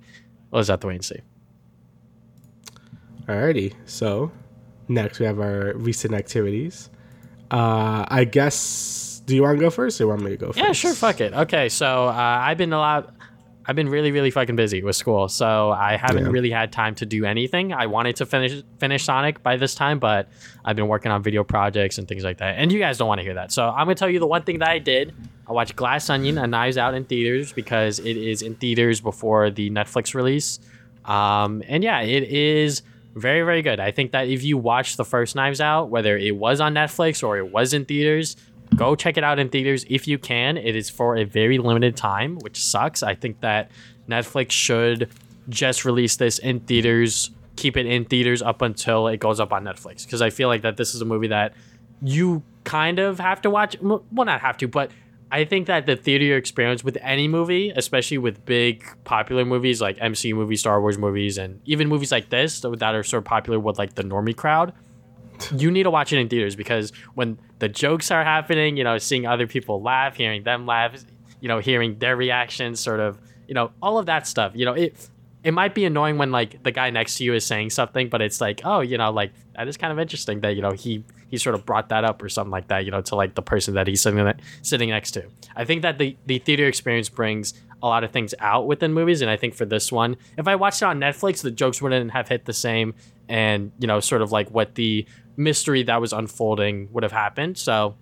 S1: we'll just have to wait and see.
S2: Alrighty. So next we have our recent activities. Uh, I guess Do you want to go first, or you want me to go first?
S1: Yeah, sure. Fuck it. Okay, so uh, I've been a lot. I've been really, really fucking busy with school, so I haven't
S2: Yeah.
S1: really had time to do anything. I wanted to finish finish Sonic by this time, but I've been working on video projects and things like that. And you guys don't want to hear that, so I'm gonna tell you the one thing that I did. I watched Glass Onion and Knives Out in theaters because it is in theaters before the Netflix release. Um, and yeah, it is very, very good. I think that if you watch the first Knives Out, whether it was on Netflix or it was in theaters, go check it out in theaters if you can. It is for a very limited time, which sucks. I think that Netflix should just release this in theaters, keep it in theaters up until it goes up on Netflix. Because I feel like that this is a movie that you kind of have to watch. Well, not have to, but I think that the theater experience with any movie, especially with big popular movies like MCU movies, Star Wars movies, and even movies like this that are sort of popular with like the normie crowd, you need to watch it in theaters because when the jokes are happening, you know, seeing other people laugh, hearing them laugh, you know, hearing their reactions, sort of, you know, all of that stuff. You know, it it might be annoying when like the guy next to you is saying something, but it's like, oh, you know, like that is kind of interesting that you know he he sort of brought that up or something like that, you know, to like the person that he's sitting sitting next to. I think that the the theater experience brings a lot of things out within movies, and I think for this one, if I watched it on Netflix, the jokes wouldn't have hit the same, and you know, sort of like what the mystery that was unfolding would have happened. So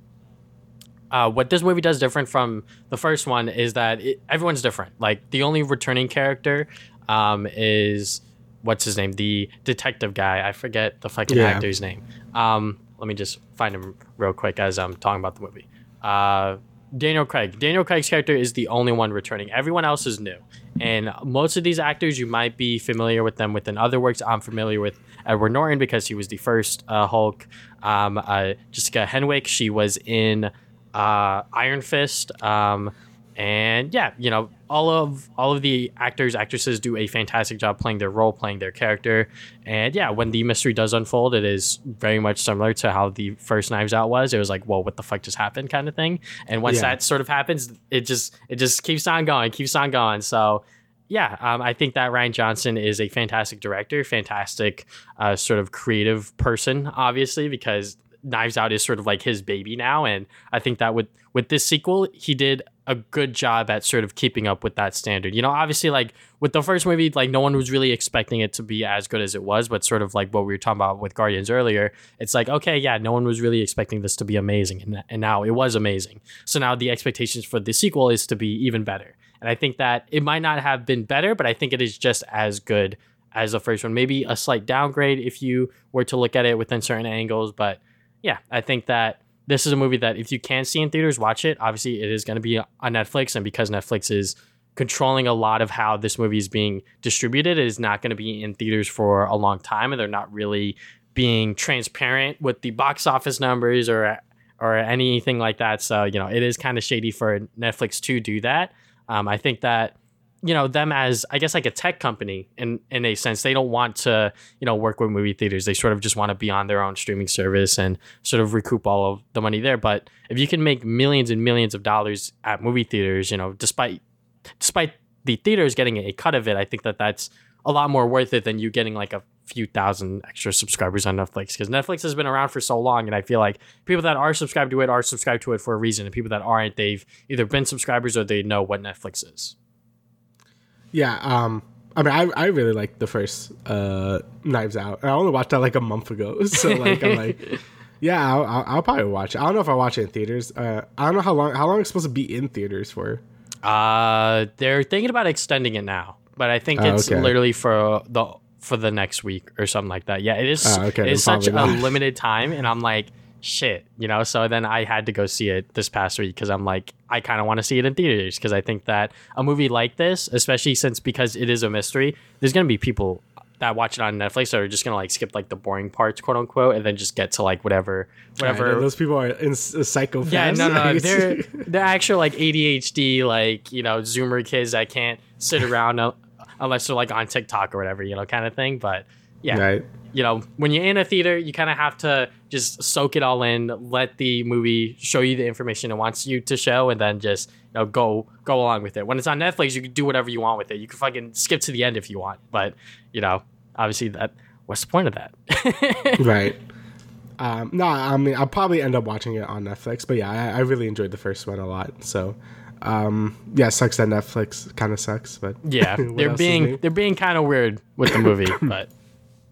S1: uh, what this movie does different from the first one is that it, everyone's different. Like the only returning character um, is what's his name, the detective guy. I forget the fucking
S2: Yeah.
S1: actor's name. Um, let me just find him real quick as I'm talking about the movie. Uh, Daniel Craig. Daniel Craig's character is the only one returning. Everyone else is new. And most of these actors, you might be familiar with them within other works. I'm familiar with Edward Norton because he was the first uh, Hulk. Um, uh, Jessica Henwick, she was in uh, Iron Fist. Um, and yeah, you know, all of all of the actors, actresses do a fantastic job playing their role, playing their character. And yeah, when the mystery does unfold, it is very much similar to how the first Knives Out was. It was like, whoa, what the fuck just happened, kind of thing. And once
S2: Yeah.
S1: that sort of happens, it just it just keeps on going, keeps on going. So yeah, um, I think that Rian Johnson is a fantastic director, fantastic uh, sort of creative person, obviously, because Knives Out is sort of like his baby now, and I think that with with this sequel, he did a good job at sort of keeping up with that standard. You know, obviously, like with the first movie, like no one was really expecting it to be as good as it was, but sort of like what we were talking about with Guardians earlier, it's like okay, yeah, no one was really expecting this to be amazing, and, and now it was amazing. So now the expectations for the sequel is to be even better. And I think that it might not have been better, but I think it is just as good as the first one. Maybe a slight downgrade if you were to look at it within certain angles. But yeah, I think that this is a movie that if you can see in theaters, watch it. Obviously, it is going to be on Netflix. And because Netflix is controlling a lot of how this movie is being distributed, it is not going to be in theaters for a long time. And they're not really being transparent with the box office numbers or or anything like that. So, you know, it is kind of shady for Netflix to do that. Um, I think that, you know, them as, I guess, like a tech company in, in a sense, they don't want to, you know, work with movie theaters. They sort of just want to be on their own streaming service and sort of recoup all of the money there. But if you can make millions and millions of dollars at movie theaters, you know, despite, despite the theaters getting a cut of it, I think that that's a lot more worth it than you getting like a few thousand extra subscribers on Netflix because Netflix has been around for so long, and I feel like people that are subscribed to it are subscribed to it for a reason, and people that aren't, they've either been subscribers or they know what Netflix is.
S2: Yeah, um, I mean, I, I really like the first uh, Knives Out. I only watched that like a month ago, so like I'm like, yeah, I'll, I'll, I'll probably watch it. I don't know if I watch it in theaters. Uh, I don't know how long how long it's supposed to be in theaters for.
S1: Uh, they're thinking about extending it now, but I think
S2: Oh,
S1: it's
S2: okay.
S1: literally for the for the next week or something like that. Yeah, it is.
S2: Oh, okay,
S1: it is
S2: then
S1: such a limited time, and I'm like, shit, you know. So then I had to go see it this past week because I'm like, I kind of want to see it in theaters because I think that a movie like this, especially since because it is a mystery, there's gonna be people that watch it on Netflix that are just gonna like skip like the boring parts, quote unquote, and then just get to like whatever, whatever.
S2: Right, those people are in psychopaths.
S1: Yeah, no, no, they're they're actual like ADHD, like you know, Zoomer kids that can't sit around uh, unless they're like on TikTok or whatever, you know, kind of thing. But yeah,
S2: right.
S1: You know, when you're in a theater, you kind of have to just soak it all in, let the movie show you the information it wants you to show, and then just you know go go along with it. When it's on Netflix, you can do whatever you want with it. You can fucking skip to the end if you want, but you know, obviously that what's the point of that?
S2: right. Um, no, I mean I'll probably end up watching it on Netflix, but yeah, I, I really enjoyed the first one a lot. So, um, yeah, sucks that Netflix kind of sucks, but
S1: Yeah, they're being they're being kind of weird with the movie, but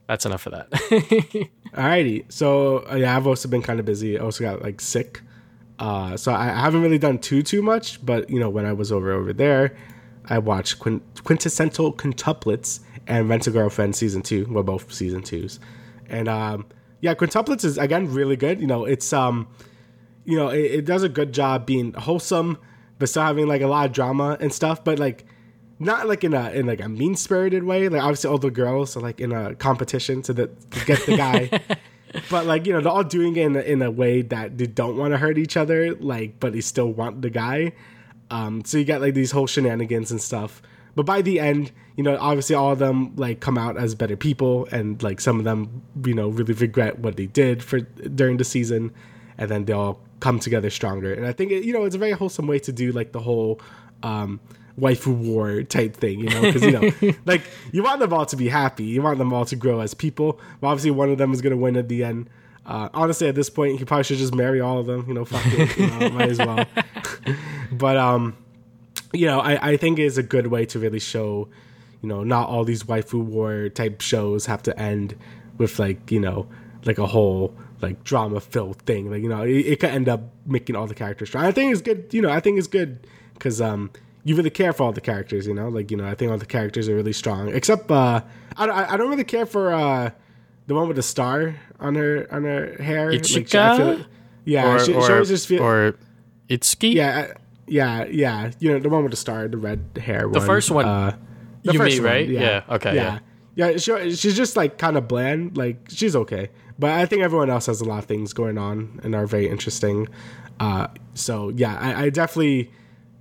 S1: that's enough of that.
S2: Alrighty, so uh, yeah, I've also been kind of busy. I also got like sick, uh, so I, haven't really done too too much. But you know, when I was over over there, I watched Quint- Quintessential Quintuplets and Rent a Girlfriend season two. Well, both season twos, and um, yeah, Quintuplets is again really good. You know, it's um, you know, it, it does a good job being wholesome, but still having like a lot of drama and stuff. But like, not like in a in like a mean spirited way. Like obviously all the girls are like in a competition to, the, to get the guy. but like you know they're all doing it in a, in a way that they don't want to hurt each other. Like but they still want the guy. Um, so you get like these whole shenanigans and stuff. But by the end, you know, obviously all of them like come out as better people, and like some of them, you know, really regret what they did for during the season, and then they all come together stronger. And I think it, you know it's a very wholesome way to do like the whole um, waifu war type thing, you know, because you know, like you want them all to be happy, you want them all to grow as people. But obviously, one of them is gonna win at the end. Uh, honestly, at this point, he probably should just marry all of them. You know, fuck it, you know, might as well. but um, you know, I, I think is a good way to really show, you know, not all these waifu war type shows have to end with like, you know, like a whole like drama filled thing. Like, you know, it, it could end up making all the characters strong. I think it's good, you know, I think it's good because um you really care for all the characters, you know? Like, you know, I think all the characters are really strong. Except uh I, I, I don't really care for uh the one with the star on her on her hair. Like, she- I
S1: Ichika?
S2: feel like- yeah,
S1: or
S2: she, she always just feel
S1: or Itsuki.
S2: yeah, yeah, yeah. You know, the one with the star, the red hair.
S1: The first one,
S2: Uh, the
S1: you
S2: first
S1: mean,
S2: one,
S1: right? Yeah, okay,
S2: Yeah. Yeah, she, she's just like kind of bland. Like she's okay, but I think everyone else has a lot of things going on and are very interesting. Uh, so yeah, I, I definitely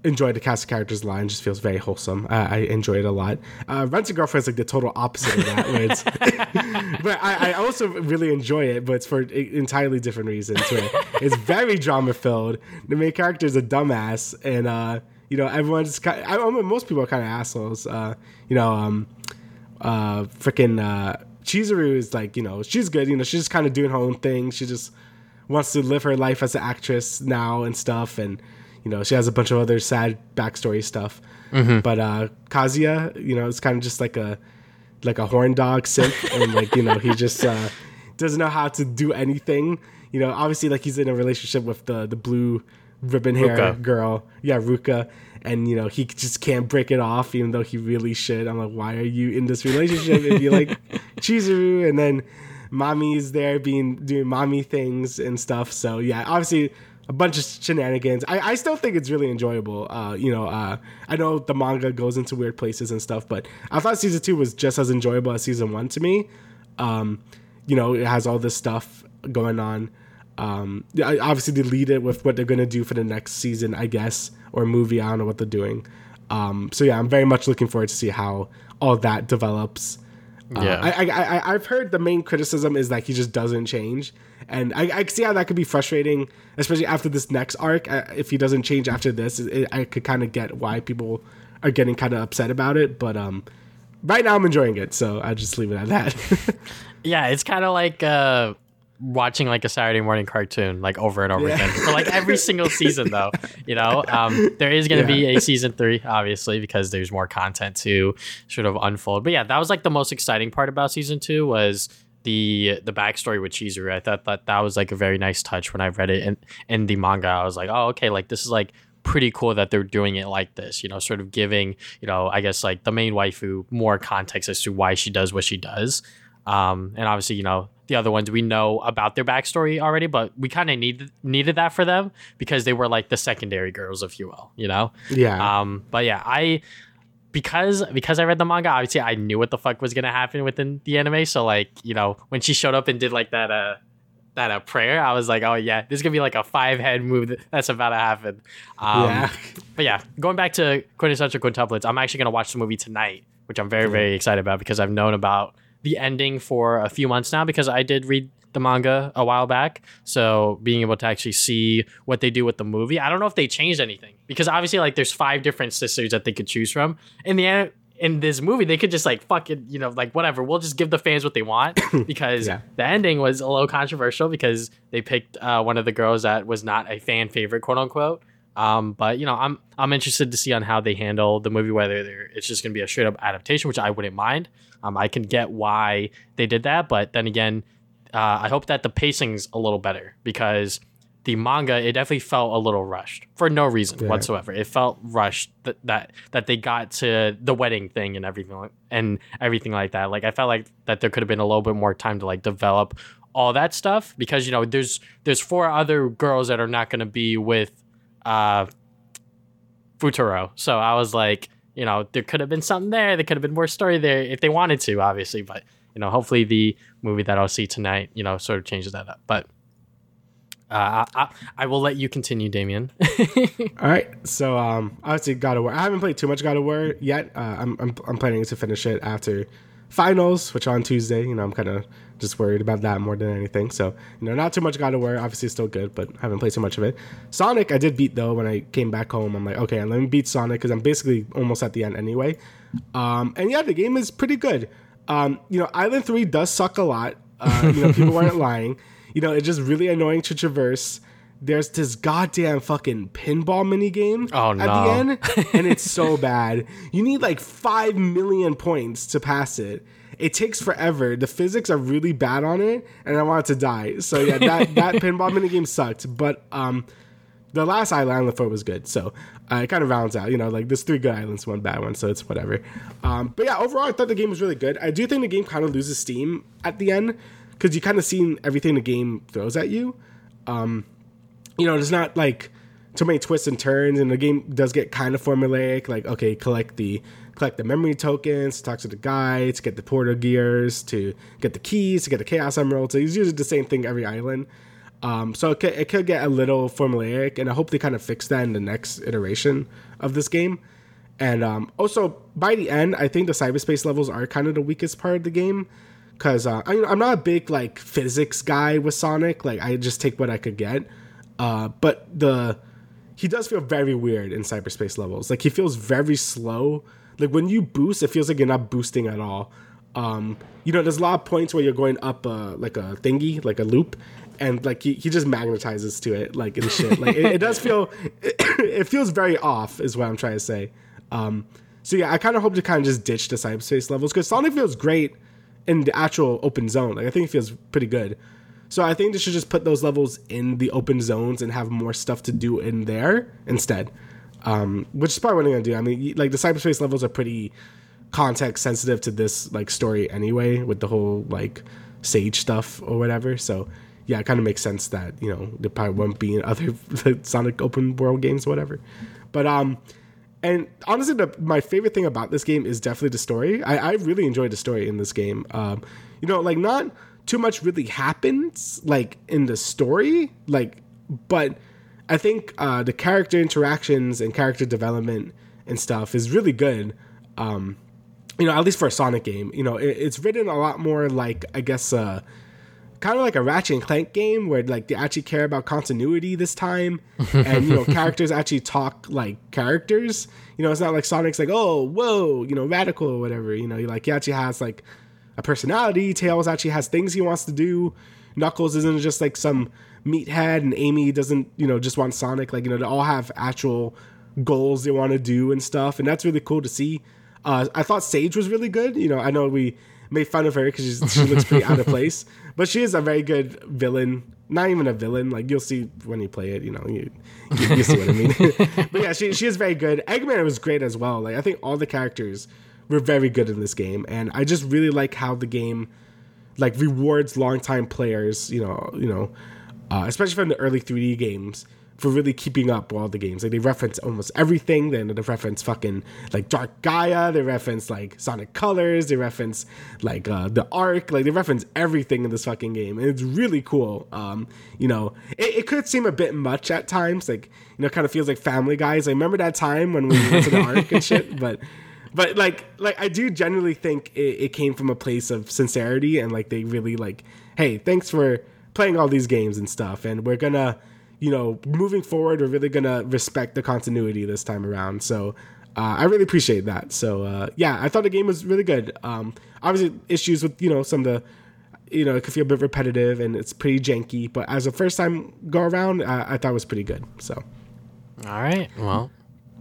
S2: enjoyed the cast of characters line. just feels very wholesome. I, I enjoy it a lot. Uh, Rent a Girlfriend is like the total opposite of that. where it's, but I, I also really enjoy it, but it's for entirely different reasons. Where it's very drama filled. The main character is a dumbass, and uh, you know everyone's kind. I, I mean, most people are kind of assholes. Uh, you know, um, uh, freaking uh, Chizuru is like, you know, she's good. You know, she's just kind of doing her own thing. She just wants to live her life as an actress now and stuff, and you know, she has a bunch of other sad backstory stuff. But uh, Kazuya, you know, it's kind of just like a like a horn dog simp, and like you know, he just uh, doesn't know how to do anything. You know, obviously, like he's in a relationship with the the blue ribbon hair
S1: Ruka.
S2: girl, yeah, Ruka, and you know he just can't break it off, even though he really should. I'm like, why are you in this relationship if you like Chizuru? And then mommy's there being doing mommy things and stuff. So yeah, obviously a bunch of shenanigans. I, I still think it's really enjoyable. Uh, you know, uh, I know the manga goes into weird places and stuff, but I thought season two was just as enjoyable as season one to me. Um, you know, it has all this stuff going on. Um, I- obviously they lead it with what they're gonna do for the next season, I guess, or movie. I don't know what they're doing. Um, so yeah, I'm very much looking forward to see how all that develops. Uh,
S1: Yeah.
S2: I, I, I, I've heard the main criticism is that he just doesn't change, and I, I see how that could be frustrating, especially after this next arc. Uh, if he doesn't change after this, it, I could kind of get why people are getting kind of upset about it. But um, right now, I'm enjoying it, so I just leave it at that.
S1: Yeah, it's kind of like uh, watching like a Saturday morning cartoon, like over and over
S2: Yeah.
S1: again for like every single season. Though, you know, um, there is going to be a season three, obviously, because there's more content to sort of unfold. But yeah, that was like the most exciting part about season two was the the backstory with Chizuru. I thought that that was like a very nice touch when I read it in in the manga. I was like, oh, okay, like this is like pretty cool that they're doing it like this, you know, sort of giving, you know, I guess like the main waifu more context as to why she does what she does. Um, and obviously, you know, the other ones we know about their backstory already, but we kind of needed needed that for them because they were like the secondary girls, if you will, you know.
S2: yeah,
S1: Um, but yeah, I because because I read the manga, obviously I knew what the fuck was gonna happen within the anime. So like, you know, when she showed up and did like that uh that uh, prayer, I was like, oh yeah, this is gonna be like a five head move that's about to happen. Um,
S2: yeah.
S1: but yeah, going back to quintessential quintuplets, I'm actually gonna watch the movie tonight, which I'm very very excited about because I've known about the ending for a few months now because I did read the manga a while back. So being able to actually see what they do with the movie, I don't know if they changed anything because obviously like there's five different sisters that they could choose from in the in this movie they could just like fucking you know like whatever we'll just give the fans what they want because
S2: Yeah.
S1: the ending was a little controversial because they picked uh, one of the girls that was not a fan favorite quote unquote um, but you know i'm i'm interested to see on how they handle the movie whether it's just going to be a straight up adaptation which i wouldn't mind. Um, i can get why they did that but then again uh, i hope that the pacing's a little better because the manga it definitely felt a little rushed for no reason
S2: Yeah.
S1: whatsoever. It felt rushed that, that that they got to the wedding thing and everything like- and everything like that. Like i felt like that there could have been a little bit more time to like develop all that stuff because you know there's there's four other girls that are not going to be with uh Futaro so i was like you know there could have been something there there could have been more story there if they wanted to obviously but you know hopefully the movie that i'll see tonight you know sort of changes that up but uh, I, I, will let you continue, Damian.
S2: All right, so um, obviously God of War. I haven't played too much God of War yet. Uh, I'm, I'm I'm planning to finish it after finals, which on Tuesday. You know, I'm kind of just worried about that more than anything. So you know, not too much God of War. Obviously, still good, but I haven't played too much of it. Sonic, I did beat though. When I came back home, I'm like, okay, let me beat Sonic because I'm basically almost at the end anyway. Um, and yeah, the game is pretty good. Um, you know, Island Three does suck a lot. Uh, you know, people weren't lying. You know, it's just really annoying to traverse. There's this goddamn fucking pinball mini game
S1: Oh,
S2: at
S1: no.
S2: the end, and it's so bad. You need like five million points to pass it. It takes forever. The physics are really bad on it, and I want it to die. So yeah, that that pinball mini game sucked. But um, the last island Four was good, so uh, it kind of rounds out. You know, like there's three good islands, one bad one, so it's whatever. Um, but yeah, overall, I thought the game was really good. I do think the game kind of loses steam at the end because you kind of seen everything the game throws at you. Um, you know, there's not like too many twists and turns, and the game does get kind of formulaic. Like, okay, collect the collect the memory tokens, talk to the guy, to get the portal gears, to get the keys, to get the chaos emerald. So it's usually the same thing every island. Um, so it could, it could get a little formulaic, and I hope they kind of fix that in the next iteration of this game. And um, also, by the end, I think the cyberspace levels are kind of the weakest part of the game because uh, I, I'm not a big like physics guy with Sonic. Like I just take what I could get. Uh, but the he does feel very weird in cyberspace levels. Like he feels very slow. Like when you boost, it feels like you're not boosting at all. Um, you know, there's a lot of points where you're going up uh, like a thingy, like a loop, and like he, he just magnetizes to it, like and shit. Like it, it does feel, it feels very off, is what I'm trying to say. Um, so yeah, I kind of hope to kind of just ditch the cyberspace levels because Sonic feels great in the actual open zone. Like I think it feels pretty good. So I think they should just put those levels in the open zones and have more stuff to do in there instead. Um, which is probably what I'm gonna do. I mean, like the cyberspace levels are pretty context sensitive to this like story anyway, with the whole like sage stuff or whatever. So yeah, it kind of makes sense that you know there probably won't be in other Sonic open world games, or whatever. But um, and honestly, the, my favorite thing about this game is definitely the story. I, I really enjoyed the story in this game. Um, you know, like not too much really happens like in the story, like, but I think uh, the character interactions and character development and stuff is really good. Um, you know, at least for a Sonic game, you know, it, it's written a lot more like I guess uh, kind of like a Ratchet and Clank game where like they actually care about continuity this time, and you know characters actually talk like characters. You know, it's not like Sonic's like oh whoa you know radical or whatever. You know, he like he actually has like a personality. Tails actually has things he wants to do. Knuckles isn't just like some meathead, and Amy doesn't you know just want Sonic. Like you know they all have actual goals they want to do and stuff, and that's really cool to see. Uh, I thought Sage was really good. You know, I know we made fun of her because she looks pretty out of place, but she is a very good villain. Not even a villain. Like you'll see when you play it. You know, you, you, you see what I mean. but yeah, she she is very good. Eggman was great as well. Like I think all the characters were very good in this game, and I just really like how the game like rewards longtime players. You know, you know, uh, especially from the early 3D games for really keeping up with all the games. Like they reference almost everything. Then they reference fucking like Dark Gaia. They reference like Sonic Colors. They reference like uh, the ARK. Like they reference everything in this fucking game, and it's really cool. Um, you know, it, it could seem a bit much at times. Like you know, kind of feels like Family Guys. I remember that time when we went to the ARK and shit, but. But like, like I do genuinely think it, it came from a place of sincerity and like they really like, hey, thanks for playing all these games and stuff, and we're gonna you know, moving forward, we're really gonna respect the continuity this time around. So, uh, I really appreciate that. So uh, yeah, I thought the game was really good. Um, obviously, issues with you know some of the you know it could feel a bit repetitive and it's pretty janky, but as a first time go around, uh, I thought it was pretty good. So
S1: all right, well.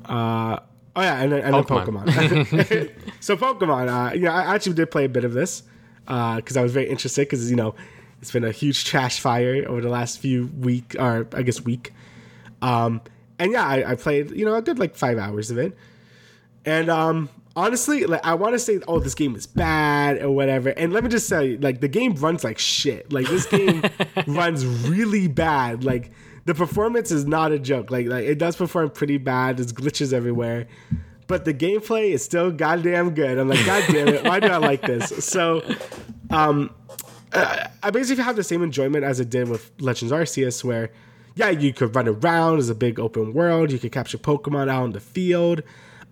S2: Uh, oh yeah, and then, and Pokemon. then Pokemon. so Pokemon, uh, you know, I actually did play a bit of this because uh, I was very interested because you know it's been a huge trash fire over the last few week or I guess week. Um, and yeah, I, I, played you know a good like five hours of it, and um, honestly, like I want to say, oh, this game is bad or whatever. And let me just say, like the game runs like shit. Like this game runs really bad. Like the performance is not a joke. Like like it does perform pretty bad. There's glitches everywhere. But the gameplay is still goddamn good. I'm like, God damn it, why do I like this? So, um, I basically have the same enjoyment as it did with Legends Arceus, where yeah, you could run around. It's a big open world. You could capture Pokemon out in the field.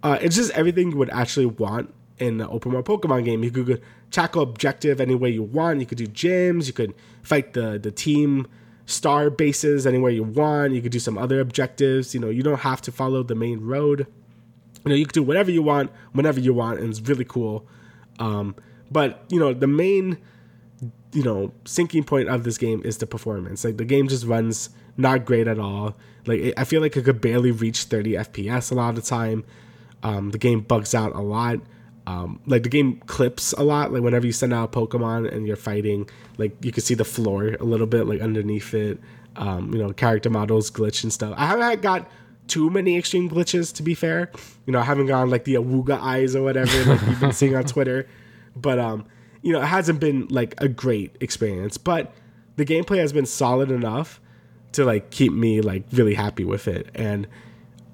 S2: Uh, it's just everything you would actually want in an open world Pokemon game. You could tackle objective any way you want. You could do gyms. You could fight the the team star bases anywhere you want. You could do some other objectives. You know, you don't have to follow the main road. You know, you could do whatever you want whenever you want, and it's really cool. Um, but you know, the main you know sinking point of this game is the performance. Like the game just runs not great at all. Like it, I feel like it could barely reach 30 FPS a lot of the time. Um, the game bugs out a lot. Um, like the game clips a lot. Like whenever you send out a Pokemon and you're fighting, like you can see the floor a little bit, like underneath it. Um, you know, character models glitch and stuff. I haven't got too many extreme glitches to be fair. You know, I haven't gone like the Awuga eyes or whatever like you've been seeing on Twitter. But um, you know, it hasn't been like a great experience. But the gameplay has been solid enough to like keep me like really happy with it. And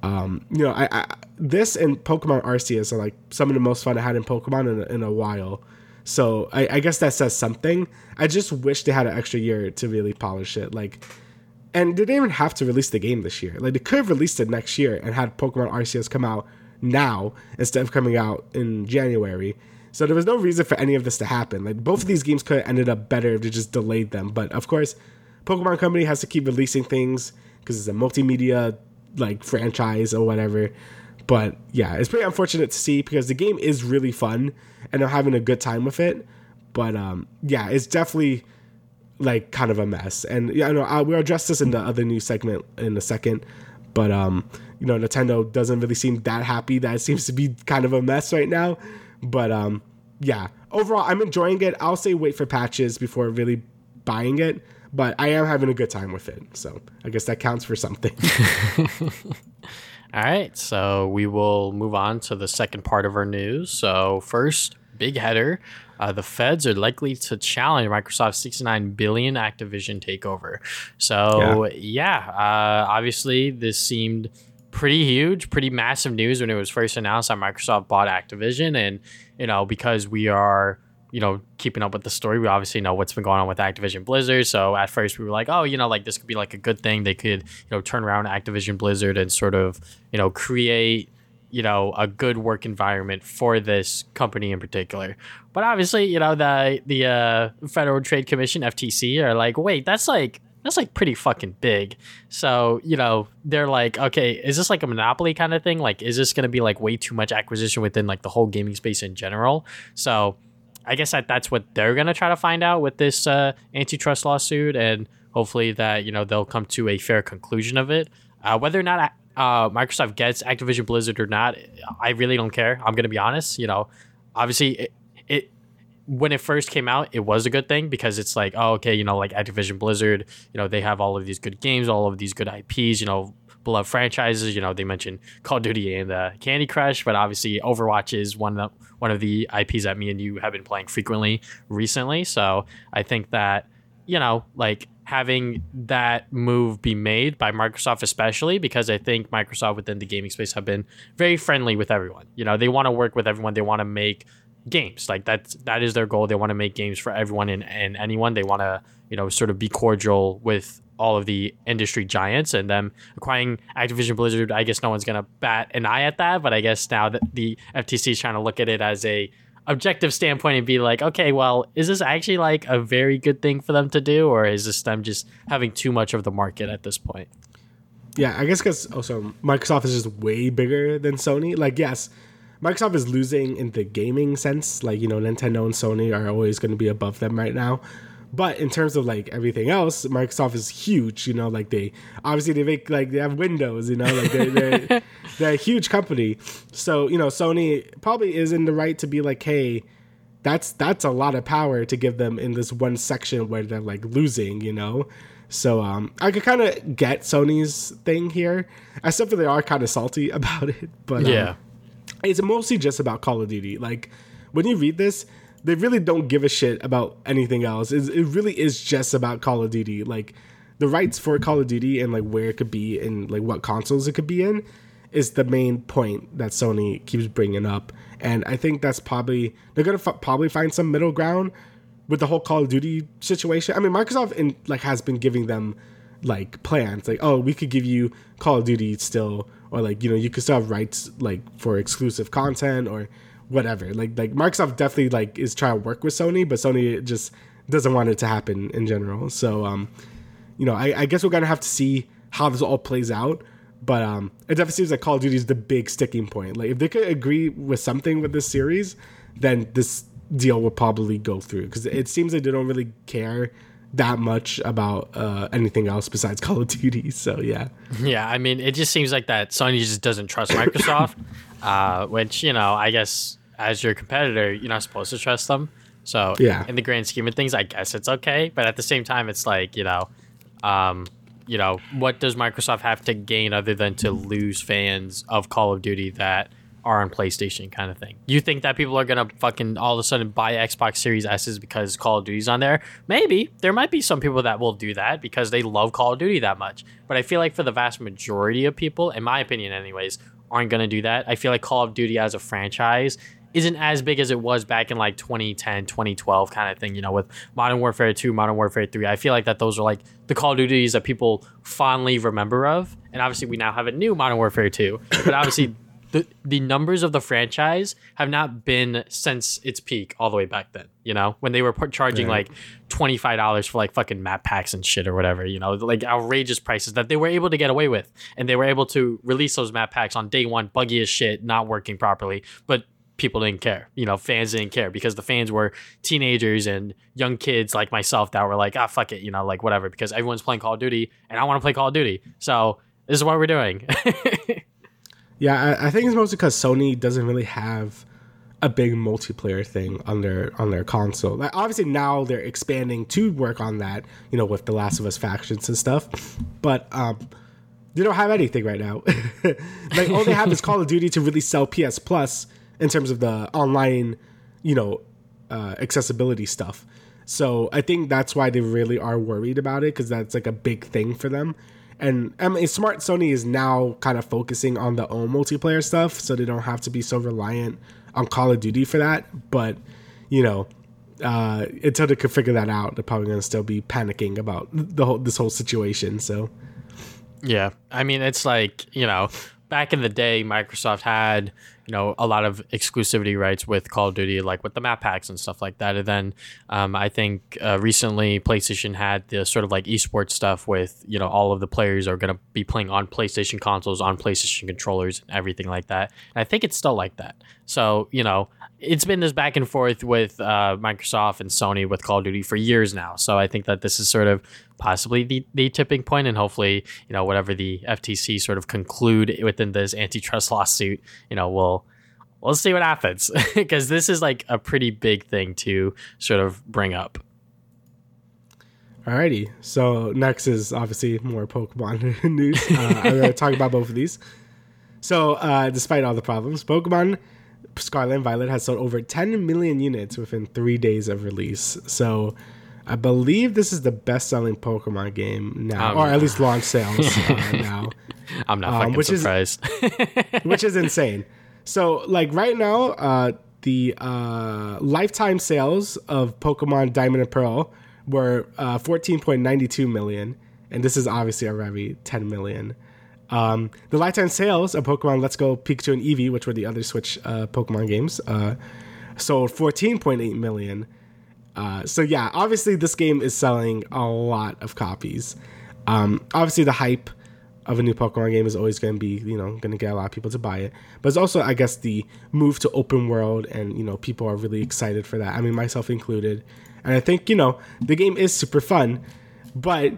S2: um, you know, I, I this and Pokemon Arceus are like some of the most fun I had in Pokemon in, in a while. So I, I, guess that says something. I just wish they had an extra year to really polish it. Like, and they didn't even have to release the game this year. Like they could have released it next year and had Pokemon Arceus come out now instead of coming out in January. So there was no reason for any of this to happen. Like both of these games could have ended up better if they just delayed them. But of course, Pokemon Company has to keep releasing things because it's a multimedia like franchise or whatever. But yeah, it's pretty unfortunate to see because the game is really fun and I'm having a good time with it. But um, yeah, it's definitely like kind of a mess. And yeah, I know uh, we'll address this in the other new segment in a second. But um, you know, Nintendo doesn't really seem that happy that seems to be kind of a mess right now. But um, yeah, overall, I'm enjoying it. I'll say wait for patches before really buying it but I am having a good time with it. So I guess that counts for something.
S1: All right, so we will move on to the second part of our news. So first, big header: uh, the feds are likely to challenge Microsoft's 69 billion Activision takeover. So yeah, yeah uh, obviously this seemed pretty huge, pretty massive news when it was first announced that Microsoft bought Activision, and you know because we are you know, keeping up with the story, we obviously know what's been going on with Activision Blizzard. So at first we were like, oh, you know, like this could be like a good thing. They could, you know, turn around Activision Blizzard and sort of, you know, create, you know, a good work environment for this company in particular. But obviously, you know, the the uh, Federal Trade Commission (FTC) are like, wait, that's like that's like pretty fucking big. So, you know, they're like, okay, is this like a monopoly kind of thing? Like, is this going to be like way too much acquisition within like the whole gaming space in general? So, I guess that that's what they're gonna try to find out with this uh, antitrust lawsuit, and hopefully that you know they'll come to a fair conclusion of it. Uh, whether or not uh, Microsoft gets Activision Blizzard or not, I really don't care. I'm gonna be honest. You know, obviously it, it when it first came out, it was a good thing because it's like, oh, okay, you know, like Activision Blizzard, you know, they have all of these good games, all of these good IPs, you know, beloved franchises. You know, they mentioned Call of Duty and uh, Candy Crush, but obviously Overwatch is one of the, one of the IPs that me and you have been playing frequently recently. So I think that you know, like having that move be made by Microsoft, especially because I think Microsoft within the gaming space have been very friendly with everyone. You know, they want to work with everyone. They want to make games like that's that is their goal. They want to make games for everyone and, and anyone. They want to you know sort of be cordial with all of the industry giants and them acquiring Activision Blizzard. I guess no one's gonna bat an eye at that, but I guess now that the FTC is trying to look at it as a objective standpoint and be like, okay, well, is this actually like a very good thing for them to do, or is this them just having too much of the market at this point?
S2: yeah, I guess because also Microsoft is just way bigger than Sony. Like, yes, Microsoft is losing in the gaming sense. Like, you know, Nintendo and Sony are always going to be above them right now. But in terms of like everything else, Microsoft is huge. You know, like they obviously they make like they have Windows. You know, like they're they're, they're a huge company. So you know, Sony probably is in the right to be like, hey, that's that's a lot of power to give them in this one section where they're like losing. You know. So um, I could kind of get Sony's thing here. I still feel they are kind of salty about it, but um,
S1: Yeah.
S2: it's mostly just about Call of Duty. Like when you read this, they really don't give a shit about anything else. It's, it really is just about Call of Duty. Like the rights for Call of Duty and like where it could be and like what consoles it could be in is the main point that Sony keeps bringing up. And I think that's probably they're gonna f- probably find some middle ground with the whole Call of Duty situation. I mean, Microsoft in like has been giving them like plans, like oh, we could give you Call of Duty still, or like you know you could still have rights like for exclusive content or whatever. Like like Microsoft definitely like is trying to work with Sony, but Sony just doesn't want it to happen in general. So um, you know, I, I guess we're gonna have to see how this all plays out. But um, it definitely seems like Call of Duty is the big sticking point. Like if they could agree with something with this series, then this deal will probably go through because it seems like they don't really care that much about uh, anything else besides Call of Duty. So yeah,
S1: Yeah, I mean, it just seems like that Sony just doesn't trust Microsoft, uh, which you know, I guess as your competitor, you're not supposed to trust them. So
S2: Yeah.
S1: in the grand scheme of things, I guess it's okay. But at the same time, it's like you know, um, you know, what does Microsoft have to gain other than to lose fans of Call of Duty that are on PlayStation, kind of thing? You think that people are gonna fucking all of a sudden buy Xbox Series S's because Call of Duty's on there? Maybe there might be some people that will do that because they love Call of Duty that much. But I feel like for the vast majority of people, in my opinion, anyways, aren't gonna do that. I feel like Call of Duty as a franchise isn't as big as it was back in like 2010 2012 kind of thing you know with modern warfare 2 modern warfare 3 i feel like that those are like the call of duties that people fondly remember of. And obviously we now have a new modern warfare 2 but obviously the, the numbers of the franchise have not been since its peak all the way back then you know? When they were charging
S2: Right.
S1: like $25 for like fucking map packs and shit or whatever you know? Like outrageous prices that they were able to get away with. And they were able to release those map packs on day one buggy as shit not working properly. But people didn't care. You know, fans didn't care because the fans were teenagers and young kids like myself that were like, ah, fuck it, you know, like whatever, because everyone's playing Call of Duty and I want to play Call of Duty. So this is what we're doing.
S2: yeah, I, I think it's mostly because Sony doesn't really have a big multiplayer thing on their on their console. Like obviously now they're expanding to work on that, you know, with the Last of Us factions and stuff. But um they don't have anything right now. like all they have is Call of Duty to really sell PS Plus in terms of the online, you know, uh, accessibility stuff. So I think that's why they really are worried about it because that's like a big thing for them. And I mean, smart Sony is now kind of focusing on the own multiplayer stuff, so they don't have to be so reliant on Call of Duty for that. But you know, uh, until they can figure that out, they're probably gonna still be panicking about the whole this whole situation. So
S1: Yeah. I mean, it's like, you know, back in the day, Microsoft had, you know, a lot of exclusivity rights with Call of Duty, like with the map packs and stuff like that. And then um, I think uh, recently PlayStation had the sort of like esports stuff with, you know, all of the players are going to be playing on PlayStation consoles, on PlayStation controllers, and everything like that. And I think it's still like that. So, you know, it's been this back and forth with uh, Microsoft and Sony with Call of Duty for years now. So I think that this is sort of possibly the, the tipping point, and hopefully, you know, whatever the FTC sort of conclude within this antitrust lawsuit, you know, we'll we'll see what happens because this is like a pretty big thing to sort of bring up.
S2: Alrighty, so next is obviously more Pokemon news. Uh, I'm going to talk about both of these. So, uh, despite all the problems, Pokemon Scarlet and Violet has sold over 10 million units within three days of release. So, I believe this is the best selling Pokemon game now,
S1: Um,
S2: or at least launch sales uh, now,
S1: I'm not
S2: Um,
S1: fucking
S2: which is-
S1: surprised.
S2: which is insane. So, like right now, uh, the uh, lifetime sales of Pokemon Diamond and Pearl were uh, 14.92 million, and this is obviously already 10 million. Um, the lifetime sales of Pokemon Let's Go Pikachu and Eevee, which were the other Switch uh, Pokemon games, uh, sold 14.8 million. Uh, so yeah, obviously this game is selling a lot of copies. Um, obviously the hype of a new Pokemon game is always going to be, you know, going to get a lot of people to buy it. But it's also, I guess, the move to open world, and you know, people are really excited for that. I mean, myself included. And I think you know, the game is super fun, but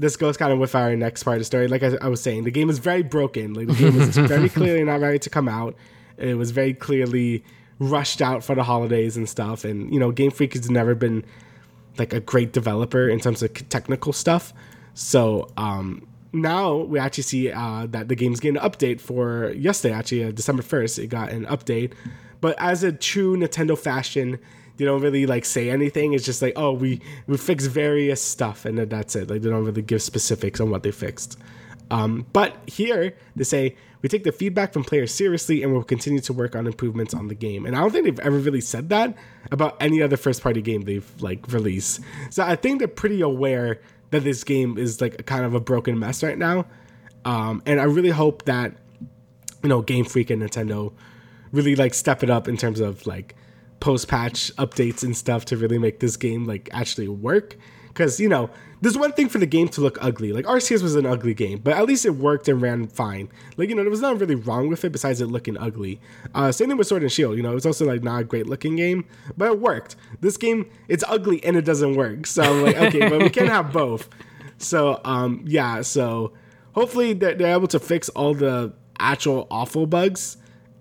S2: this goes kind of with our next part of the story. Like I, I was saying, the game is very broken. Like the game is very clearly not ready to come out. It was very clearly rushed out for the holidays and stuff. And you know, Game Freak has never been like a great developer in terms of technical stuff. So um, now we actually see uh, that the game's getting an update for yesterday, actually, uh, December 1st. It got an update. But as a true Nintendo fashion, they don't really like say anything. It's just like, oh, we we fixed various stuff, and then that's it. Like they don't really give specifics on what they fixed. Um, but here they say we take the feedback from players seriously and we'll continue to work on improvements on the game. And I don't think they've ever really said that about any other first party game they've like released. So I think they're pretty aware that this game is like kind of a broken mess right now. Um, and I really hope that you know Game Freak and Nintendo really like step it up in terms of like post patch updates and stuff to really make this game like actually work. Because you know, there's one thing for the game to look ugly. Like Arceus was an ugly game, but at least it worked and ran fine. Like you know, there was nothing really wrong with it besides it looking ugly. Uh, same thing with Sword and Shield. You know, it was also like not a great looking game, but it worked. This game, it's ugly and it doesn't work. So I'm like, okay, but we can't have both. So um, yeah, so hopefully they're, they're able to fix all the actual awful bugs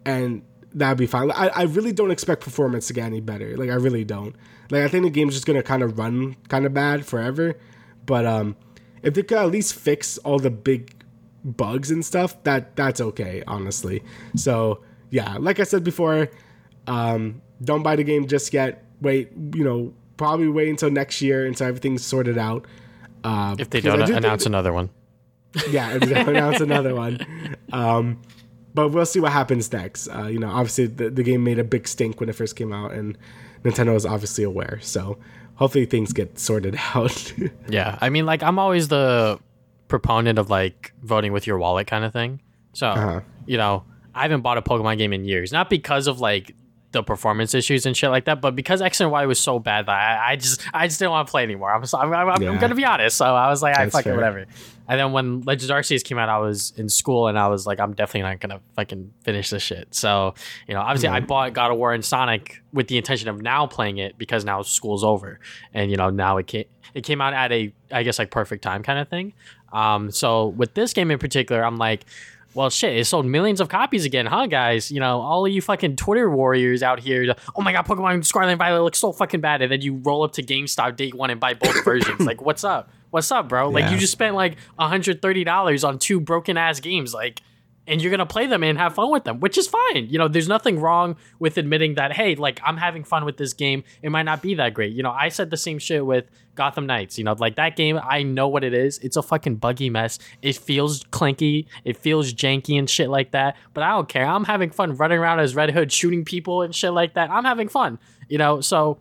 S2: and that'd be fine. I, I really don't expect performance to get any better. Like I really don't. Like I think the game's just gonna kind of run kind of bad forever. But um, if they could at least fix all the big bugs and stuff, that that's okay, honestly. So yeah, like I said before, um, don't buy the game just yet. Wait, you know, probably wait until next year until everything's sorted out.
S1: Uh, if they don't do announce another one.
S2: Yeah, if they announce another one. Um, but we'll see what happens next. Uh, you know, obviously the, the game made a big stink when it first came out, and Nintendo is obviously aware. So hopefully things get sorted out.
S1: yeah, I mean, like I'm always the proponent of like voting with your wallet kind of thing. So uh-huh. you know, I haven't bought a Pokemon game in years, not because of like the performance issues and shit like that. But because X and Y was so bad that I, I just I just didn't want to play anymore. I'm I'm, I'm, yeah. I'm, gonna be honest. So I was like, I fucking whatever. And then when Legends Arceus came out, I was in school and I was like, I'm definitely not gonna fucking finish this shit. So you know, obviously, mm-hmm. I bought God of War and Sonic with the intention of now playing it because now school's over, and you know now it came it came out at a I guess like perfect time kind of thing. Um, so with this game in particular, I'm like well, shit, it sold millions of copies again, huh, guys? You know, all of you fucking Twitter warriors out here. Oh my god, Pokemon Scarlet and Violet looks so fucking bad, and then you roll up to GameStop day one and buy both versions. like, what's up? What's up, bro? Like, yeah. you just spent like hundred thirty dollars on two broken ass games. Like, and you're gonna play them and have fun with them, which is fine. You know, there's nothing wrong with admitting that, hey, like I'm having fun with this game. It might not be that great. You know, I said the same shit with Gotham Knights. You know, like that game, I know what it is. It's a fucking buggy mess. It feels clanky, it feels janky and shit like that. But I don't care. I'm having fun running around as Red Hood shooting people and shit like that. I'm having fun. You know, so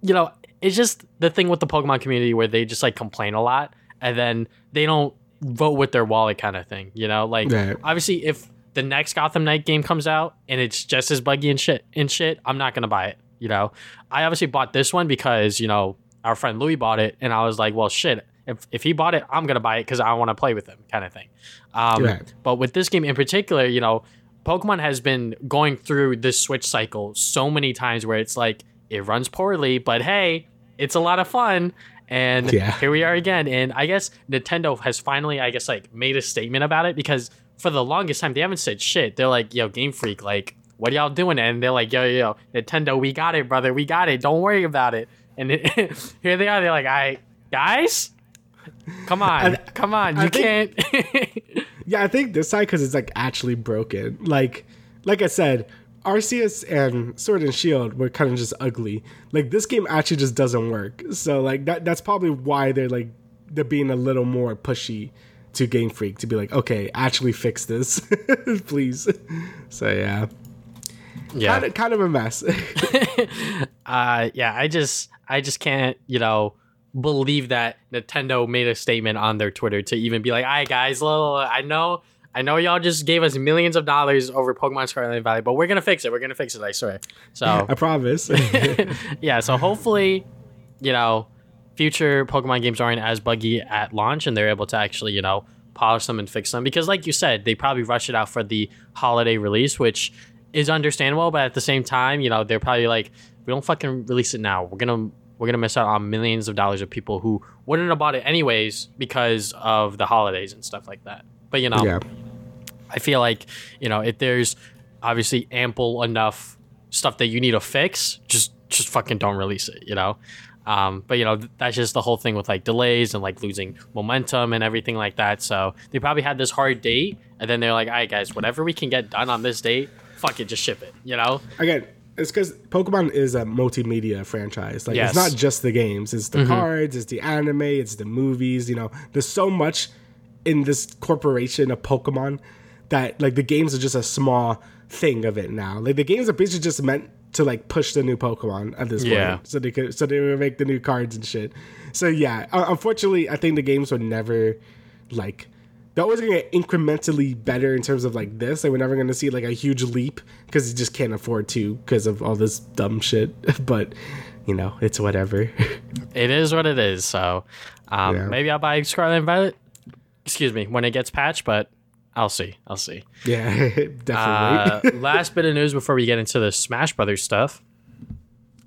S1: you know, it's just the thing with the Pokemon community where they just like complain a lot and then they don't vote with their wallet kind of thing. You know, like right. obviously if the next Gotham Knight game comes out and it's just as buggy and shit and shit, I'm not gonna buy it. You know, I obviously bought this one because you know our friend Louis bought it, and I was like, well, shit. If, if he bought it, I'm gonna buy it because I want to play with him, kind of thing. Um, right. But with this game in particular, you know, Pokemon has been going through this Switch cycle so many times where it's like it runs poorly, but hey, it's a lot of fun and yeah. here we are again. And I guess Nintendo has finally, I guess, like made a statement about it because for the longest time they haven't said shit. They're like, yo, Game Freak, like, what are y'all doing? And they're like, yo, yo, yo, Nintendo, we got it, brother, we got it. Don't worry about it. And it, here they are. They're like, I guys, come on, come on, you think, can't.
S2: yeah, I think this side because it's like actually broken. Like, like I said, Arceus and Sword and Shield were kind of just ugly. Like this game actually just doesn't work. So like that that's probably why they're like they're being a little more pushy to Game Freak to be like, okay, actually fix this, please. So yeah, yeah, kind of, kind of a mess.
S1: uh, yeah, I just I just can't you know believe that Nintendo made a statement on their Twitter to even be like, "All right, guys, little I know I know y'all just gave us millions of dollars over Pokemon Scarlet and Valley, but we're gonna fix it. We're gonna fix it. I swear. So
S2: I promise.
S1: yeah. So hopefully, you know, future Pokemon games aren't as buggy at launch, and they're able to actually, you know, polish them and fix them because, like you said, they probably rush it out for the holiday release, which is understandable. But at the same time, you know, they're probably like, we don't fucking release it now. We're gonna we're gonna miss out on millions of dollars of people who wouldn't have bought it anyways because of the holidays and stuff like that. But you know,
S2: Yeah.
S1: I feel like you know if there's obviously ample enough stuff that you need to fix, just just fucking don't release it. You know. Um, but you know that's just the whole thing with like delays and like losing momentum and everything like that. So they probably had this hard date, and then they're like, "All right, guys, whatever we can get done on this date, fuck it, just ship it." You know?
S2: Again, it's because Pokemon is a multimedia franchise. Like
S1: Yes.
S2: it's not just the games; it's the cards, it's the anime, it's the movies. You know, there's so much in this corporation of Pokemon that like the games are just a small thing of it now. Like the games are basically just meant to like push the new Pokemon at this
S1: Yeah.
S2: point, so they could so they would make the new cards and shit. So yeah, unfortunately, I think the games were never like they're always gonna get incrementally better in terms of like this. Like we're never gonna see like a huge leap because you just can't afford to because of all this dumb shit. but you know, it's whatever.
S1: It is what it is. So um,
S2: Yeah.
S1: maybe I'll buy Scarlet and Violet. Excuse me when it gets patched, but I'll see. I'll see.
S2: yeah,
S1: Uh, last bit of news before we get into the Smash Brothers stuff.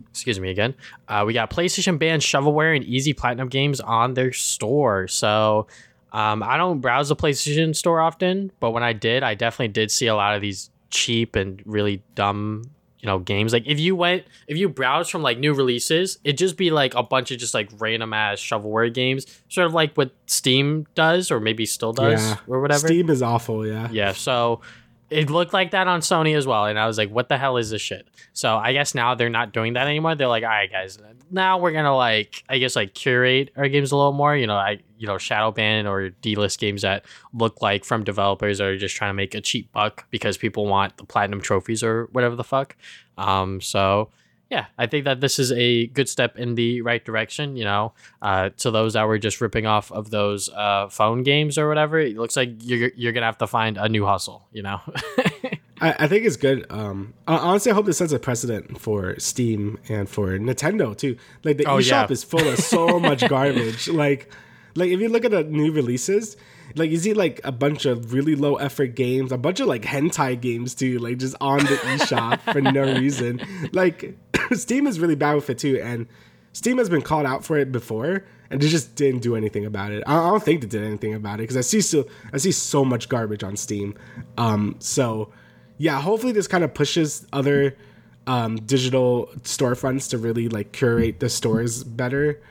S1: Excuse me again. Uh, we got PlayStation banned shovelware and Easy Platinum games on their store. So um, I don't browse the PlayStation store often, but when I did, I definitely did see a lot of these cheap and really dumb, you know, games. Like if you went, if you browse from like new releases, it'd just be like a bunch of just like random ass shovelware games, sort of like what Steam does or maybe still does
S2: yeah,
S1: or whatever.
S2: Steam is awful. Yeah,
S1: Yeah, so it looked like that on Sony as well, and I was like, "What the hell is this shit?" So I guess now they're not doing that anymore. They're like, "All right, guys, now we're gonna like, I guess like curate our games a little more. You know, I you know shadow ban or delist games that look like from developers that are just trying to make a cheap buck because people want the platinum trophies or whatever the fuck." Um, so yeah, I think that this is a good step in the right direction. You know, uh, to those that were just ripping off of those uh, phone games or whatever, it looks like you're you're gonna have to find a new hustle. You know,
S2: I, I think it's good. Um, honestly, I hope this sets a precedent for Steam and for Nintendo too. Like the
S1: Oh,
S2: eShop
S1: yeah.
S2: is full of so much garbage. Like, like if you look at the new releases, like you see like a bunch of really low effort games, a bunch of like hentai games too, like just on the eShop for no reason. Like Steam is really bad with it too, and Steam has been called out for it before, and they just didn't do anything about it. I don't think they did anything about it because I see so I see so much garbage on Steam. Um, so yeah, hopefully this kind of pushes other um, digital storefronts to really like curate the stores better.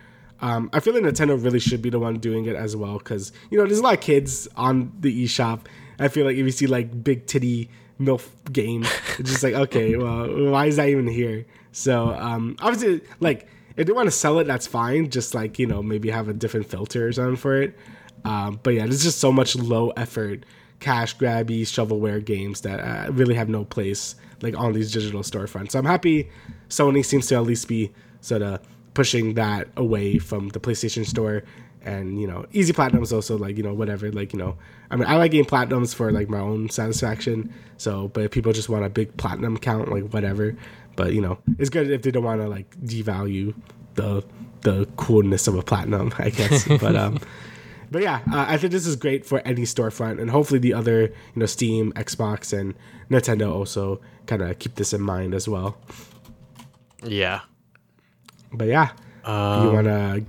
S2: Um, I feel like Nintendo really should be the one doing it as well because you know there's a lot of kids on the eShop. I feel like if you see like big titty milf game, it's just like okay, well, why is that even here? So um, obviously, like if they want to sell it, that's fine. Just like you know, maybe have a different filter or something for it. Um, but yeah, there's just so much low effort, cash grabby shovelware games that uh, really have no place like on these digital storefronts. So I'm happy Sony seems to at least be sort of pushing that away from the PlayStation Store. And you know, easy platinums also like you know whatever like you know. I mean, I like getting platinums for like my own satisfaction. So, but if people just want a big platinum count, like whatever. But you know, it's good if they don't want to like devalue the the coolness of a platinum, I guess. but um, but yeah, uh, I think this is great for any storefront, and hopefully the other you know Steam, Xbox, and Nintendo also kind of keep this in mind as well.
S1: yeah.
S2: But yeah, you want to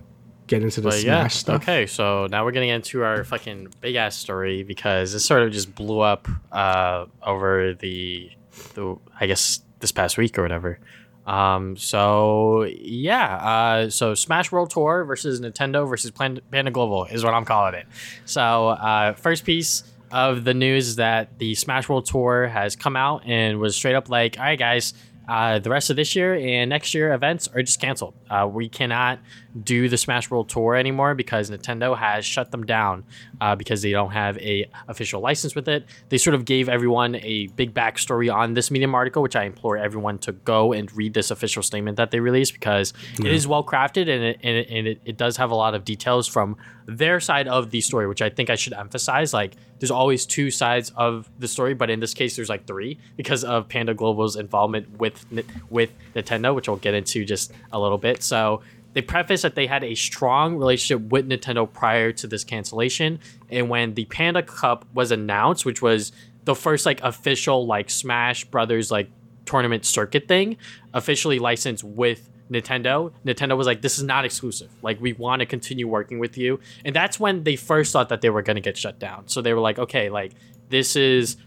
S2: get into the Smash
S1: yeah,
S2: stuff?
S1: okay. So now we're getting into our fucking big ass story because it sort of just blew up uh, over the, the I guess this past week or whatever. Um, so yeah, uh, so Smash World Tour versus Nintendo versus Plan- Panda Global is what I'm calling it. So uh, first piece of the news is that the Smash World Tour has come out and was straight up like, all right, guys. Uh, the rest of this year and next year events are just canceled. Uh, we cannot do the Smash World Tour anymore because Nintendo has shut them down uh, because they don't have a official license with it. They sort of gave everyone a big backstory on this Medium article, which I implore everyone to go and read this official statement that they released because it is well crafted and, it, and, it, and it, it does have a lot of details from their side of the story, which I think I should emphasize. Like, there's always two sides of the story, but in this case, there's like three because of Panda Global's involvement with with Nintendo, which we'll get into just a little bit. So they preface that they had a strong relationship with Nintendo prior to this cancellation. And when the Panda Cup was announced, which was the first like official like Smash Brothers like tournament circuit thing, officially licensed with Nintendo, Nintendo was like, this is not exclusive. Like, we want to continue working with you. And that's when they first thought that they were going to get shut down. So they were like, okay, like, this is.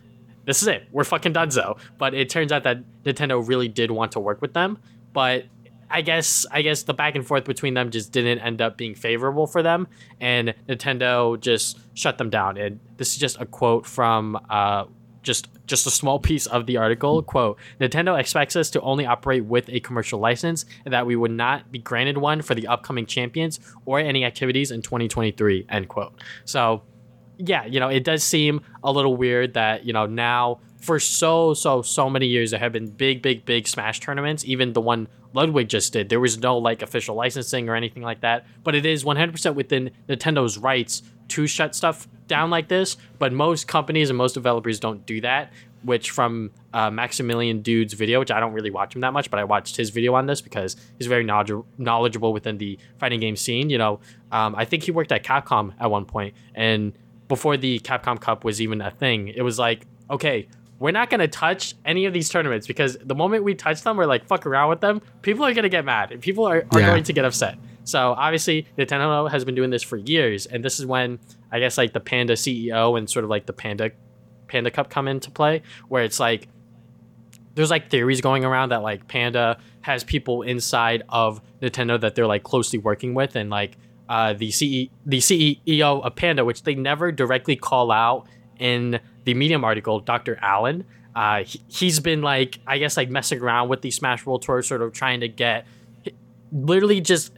S1: This is it. We're fucking done so. But it turns out that Nintendo really did want to work with them. But I guess I guess the back and forth between them just didn't end up being favorable for them, and Nintendo just shut them down. And this is just a quote from uh, just just a small piece of the article quote nintendo expects us to only operate with a commercial license and that we would not be granted one for the upcoming champions or any activities in 2023 end quote so yeah you know it does seem a little weird that you know now for so so so many years there have been big big big smash tournaments even the one ludwig just did there was no like official licensing or anything like that but it is 100% within nintendo's rights to shut stuff down like this, but most companies and most developers don't do that. Which from uh, Maximilian Dood's video, which I don't really watch him that much, but I watched his video on this because he's very knowledgeable within the fighting game scene. You know, um, I think he worked at Capcom at one point, and before the Capcom Cup was even a thing, it was like, okay, we're not going to touch any of these tournaments because the moment we touch them or like fuck around with them, people are going to get mad and people are, are yeah. going to get upset. So obviously, Nintendo has been doing this for years, and this is when I guess like the Panda CEO and sort of like the Panda Panda Cup come into play, where it's like there's like theories going around that like Panda has people inside of Nintendo that they're like closely working with, and like uh, the CE the CEO of Panda, which they never directly call out in the Medium article, Dr. Alan. Uh, he, has been like I guess like messing around with the Smash World Tour, sort of trying to get literally just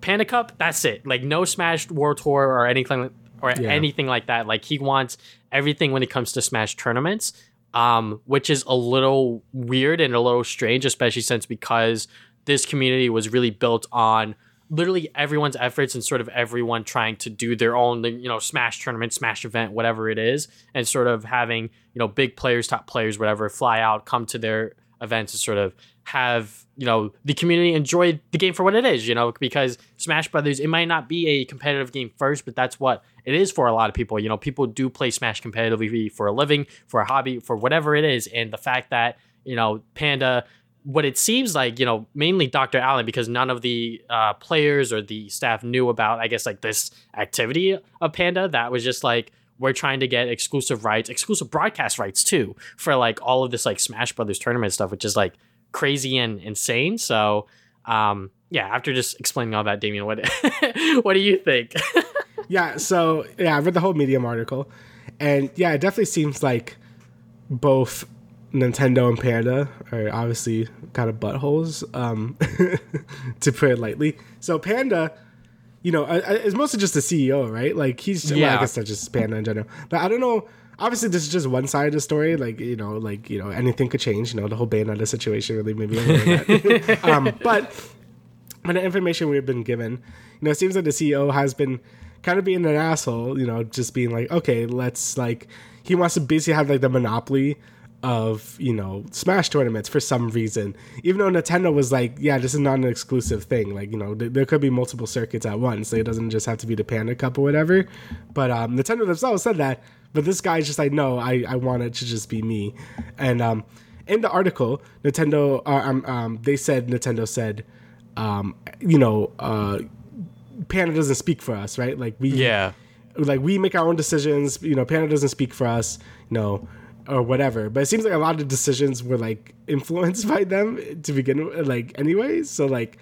S1: Panda Cup, that's it. Like no Smash World Tour or anything or yeah. anything like that. Like he wants everything when it comes to Smash tournaments, um, which is a little weird and a little strange, especially since because this community was really built on literally everyone's efforts and sort of everyone trying to do their own you know smash tournament smash event whatever it is and sort of having you know big players top players whatever fly out come to their events and sort of have you know the community enjoy the game for what it is you know because smash brothers it might not be a competitive game first but that's what it is for a lot of people. You know people do play smash competitively for a living for a hobby for whatever it is. And the fact that you know panda what it seems like you know mainly dr alan because none of the uh, players or the staff knew about i guess like this activity of panda that was just like we're trying to get exclusive rights exclusive broadcast rights too for like all of this like smash brothers tournament stuff which is like crazy and insane. So, um, yeah, after just explaining all that, Damian, what what do you think?
S2: yeah, so yeah, I read the whole Medium article, and yeah, it definitely seems like both Nintendo and Panda are obviously kind of buttholes, um, to put it lightly. So Panda, you know, is mostly just the CEO, right? Like he's, yeah. Well, I guess that's just Panda in general. But I don't know obviously this is just one side of the story. Like you know, like you know, anything could change. You know, the whole Bayonetta situation really made me aware of that. um, but from the information we've been given, you know, it seems like the CEO has been kind of being an asshole. You know, just being like, okay, let's like he wants to basically have like the monopoly of you know smash tournaments for some reason even though nintendo was like yeah this is not an exclusive thing like you know th- there could be multiple circuits at once so it doesn't just have to be the panda cup or whatever but um, nintendo themselves said that but this guy's just like, no, I, I want it to just be me. And um, in the article, Nintendo, uh, um, um, they said, Nintendo said, um, you know, uh, Panda doesn't speak for us, right? Like we,
S1: yeah,
S2: like we make our own decisions. You know, Panda doesn't speak for us, you know, or whatever. But it seems like a lot of decisions were like influenced by them to begin with, like anyways. So like,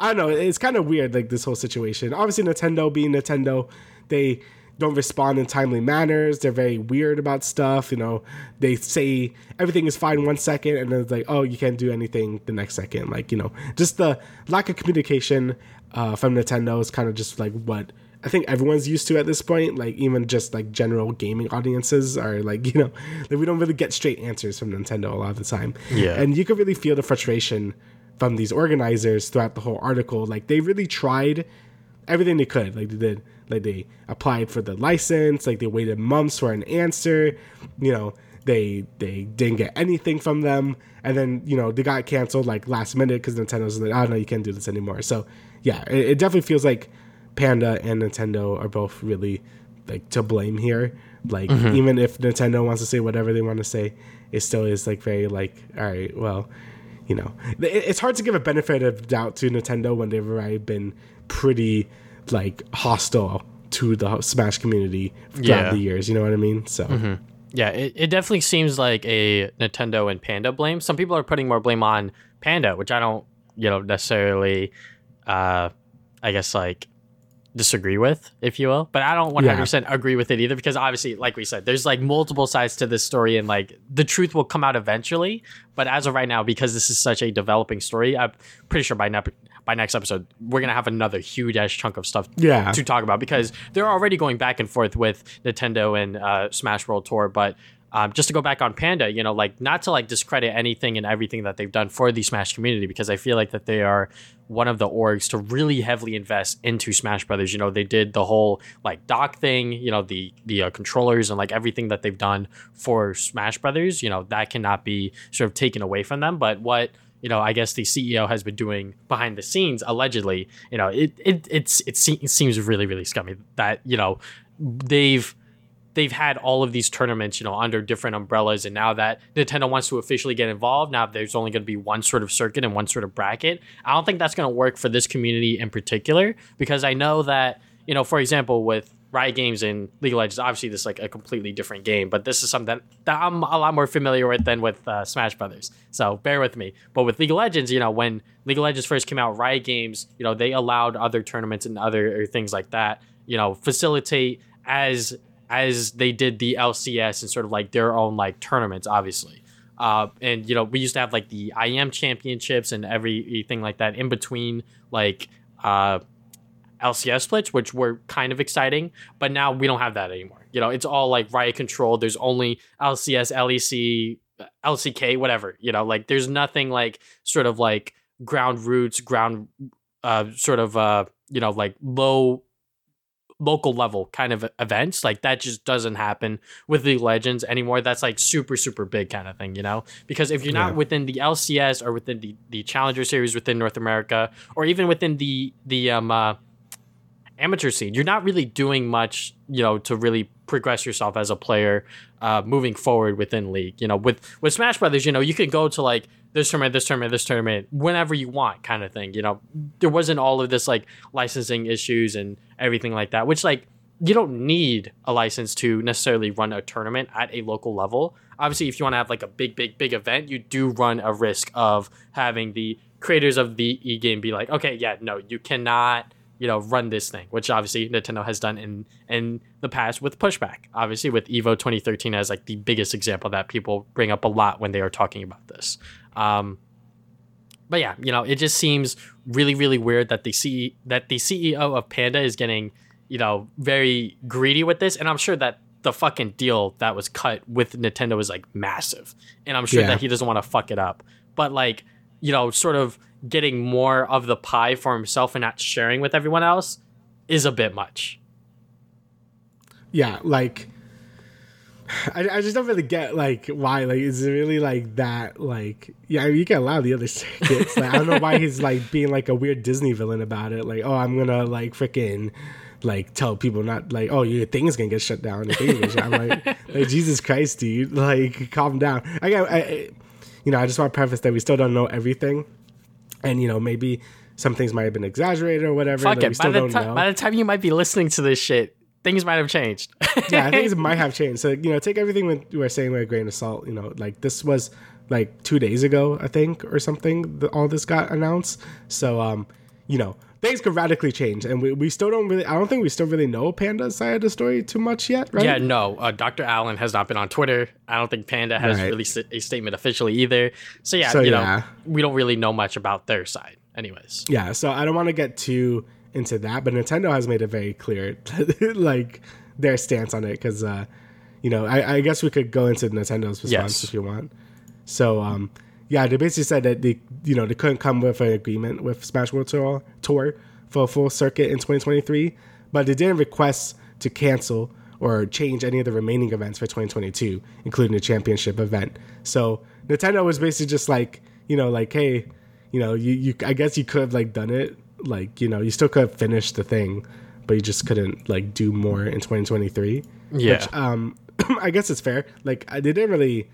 S2: I don't know. It's kind of weird, like this whole situation. Obviously, Nintendo being Nintendo, they don't respond in timely manners. They're very weird about stuff. You know, they say everything is fine one second, and then it's like, oh, you can't do anything the next second. Like, you know, just the lack of communication uh, from Nintendo is kind of just like what I think everyone's used to at this point. Like, even just like general gaming audiences are like, you know, like we don't really get straight answers from Nintendo a lot of the time.
S1: Yeah.
S2: And you could really feel the frustration from these organizers throughout the whole article. Like, they really tried everything they could. Like, they did like they applied for the license, like they waited months for an answer. You know, they they didn't get anything from them, and then you know they got canceled like last minute because Nintendo's like, oh no, you can't do this anymore. So yeah, it, it definitely feels like Panda and Nintendo are both really like to blame here. Like mm-hmm. even if Nintendo wants to say whatever they want to say, it still is like very like all right, well, you know, it, it's hard to give a benefit of doubt to Nintendo when they've already been pretty like hostile to the Smash community throughout yeah. the years. You know what I mean? So.
S1: Mm-hmm. Yeah, it, it definitely seems like a Nintendo and Panda blame. Some people are putting more blame on Panda, which I don't, you know, necessarily, uh, I guess like disagree with, if you will. But I don't 100% yeah. agree with it either because obviously, like we said, there's like multiple sides to this story and like the truth will come out eventually. But as of right now, because this is such a developing story, I'm pretty sure by now by next episode we're gonna have another huge ass chunk of stuff
S2: yeah.
S1: to talk about because they're already going back and forth with Nintendo and uh, Smash World Tour, but um, just to go back on Panda, you know, like not to like discredit anything and everything that they've done for the Smash community because I feel like that they are one of the orgs to really heavily invest into Smash Brothers. You know, they did the whole like dock thing, you know, the the uh, controllers and like everything that they've done for Smash Brothers. You know, that cannot be sort of taken away from them. But what you know, I guess the CEO has been doing behind the scenes, allegedly, you know, it it it's it, it seems really really scummy that you know they've they've had all of these tournaments, you know, under different umbrellas. And now that Nintendo wants to officially get involved, now there's only going to be one sort of circuit and one sort of bracket. I don't think that's going to work for this community in particular because I know that, you know, for example, with Riot Games and League of Legends, obviously this is like a completely different game, but this is something that, I'm a lot more familiar with than with uh, Smash Brothers. So bear with me. But with League of Legends, you know, when League of Legends first came out, Riot Games, you know, they allowed other tournaments and other things like that, you know, facilitate as as they did the LCS and sort of like their own like tournaments, obviously. Uh, and you know, we used to have like the IM championships and everything like that in between like uh, LCS splits, which were kind of exciting. But now we don't have that anymore. You know, it's all like Riot control. There's only LCS, LEC, LCK, whatever. You know, like there's nothing like sort of like ground roots, ground uh, sort of uh, you know like low local level kind of events. Like that just doesn't happen with the Legends anymore. That's like super, super big kind of thing, you know? Because if you're not yeah. within the LCS or within the, the Challenger series within North America, or even within the the um uh, amateur scene, you're not really doing much, you know, to really progress yourself as a player uh, moving forward within league. You know, with with Smash Brothers, you know, you can go to like this tournament, this tournament, this tournament, whenever you want, kind of thing. You know, there wasn't all of this like licensing issues and everything like that, which like you don't need a license to necessarily run a tournament at a local level. Obviously, if you want to have like a big, big, big event, you do run a risk of having the creators of the e game be like, okay, yeah, no, you cannot you know run this thing which obviously nintendo has done in in the past with pushback. Obviously with evo 2013 as like the biggest example that people bring up a lot when they are talking about this. Um but yeah you know it just seems really really weird that the ce that the ceo of panda is getting you know very greedy with this and i'm sure that the fucking deal that was cut with nintendo is like massive and i'm sure yeah. that he doesn't want to fuck it up. But like you know sort of getting more of the pie for himself and not sharing with everyone else is a bit much.
S2: Yeah, like I, I just don't really get like why like is it really like that like yeah I mean, you can allow the other circuits like I don't know why he's like being like a weird Disney villain about it. Like oh I'm gonna like freaking like tell people not like oh your thing's gonna get shut down. I'm like, like Jesus Christ dude. Like calm down. I got I, you know I just want to preface that we still don't know everything and you know maybe some things might have been exaggerated or whatever.
S1: Fuck it. By the, time, by the time you might be listening to this shit, things might have changed.
S2: yeah, things might have changed. So you know, take everything we're saying with a grain of salt. You know, like this was like two days ago, I think, or something. The, all this got announced. So um, you know, things could radically change, and we, we still don't really. I don't think we still really know Panda's side of the story too much yet, right?
S1: Yeah, no. Uh, Dr. Alan has not been on Twitter. I don't think Panda has right. released a statement officially either. So yeah, so, you yeah. know, we don't really know much about their side, anyways.
S2: Yeah, so I don't want to get too into that, but Nintendo has made it very clear, like their stance on it, because uh, you know, I, I, guess we could go into Nintendo's response yes. if you want. So, um, yeah, they basically said that they, you know, they couldn't come with an agreement with Smash World Tour, Tour for a full circuit in 2023, but they didn't request to cancel or change any of the remaining events for 2022, including the championship event. So Nintendo was basically just like, you know, like, hey, you know, you, you I guess you could have like done it, like, you know, you still could have finished the thing, but you just couldn't like do more in 2023.
S1: Yeah.
S2: Which, um, I guess it's fair. Like, I- they didn't really.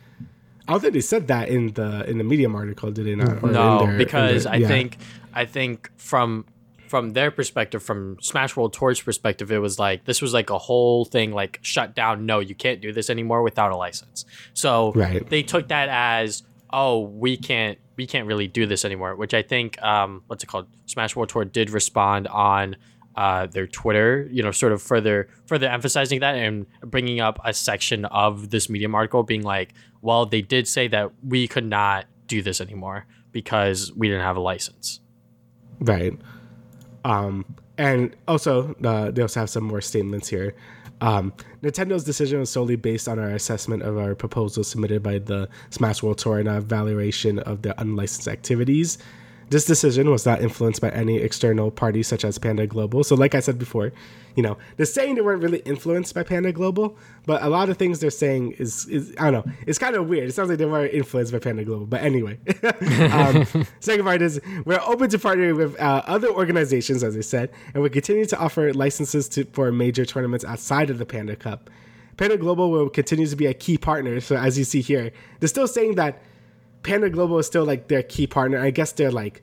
S2: I don't think they said that in the in the Medium article, did they not? Or
S1: No,
S2: their-
S1: because
S2: their-
S1: I think I think from from their perspective, from Smash World Tour's perspective, it was like this was like a whole thing like shut down. No, you can't do this anymore without a license. So
S2: Right.
S1: they took that as oh we can't we can't really do this anymore. Which I think um what's it called? Smash World Tour did respond on uh, their Twitter, you know, sort of further further emphasizing that and bringing up a section of this Medium article, being like, well, they did say that we could not do this anymore because we didn't have a license.
S2: Right. Um, and also, uh, they also have some more statements here. Um, Nintendo's decision was solely based on our assessment of our proposal submitted by the Smash World Tour and our evaluation of their unlicensed activities. This decision was not influenced by any external party such as Panda Global. So, like I said before, you know, they're saying they weren't really influenced by Panda Global, but a lot of things they're saying is, is I don't know, it's kind of weird. It sounds like they were influenced by Panda Global. But anyway, um, second part is we're open to partnering with uh, other organizations, as I said, and we continue to offer licenses to, for major tournaments outside of the Panda Cup. Panda Global will continue to be a key partner. So, as you see here, they're still saying that Panda Global is still like their key partner. I guess they're like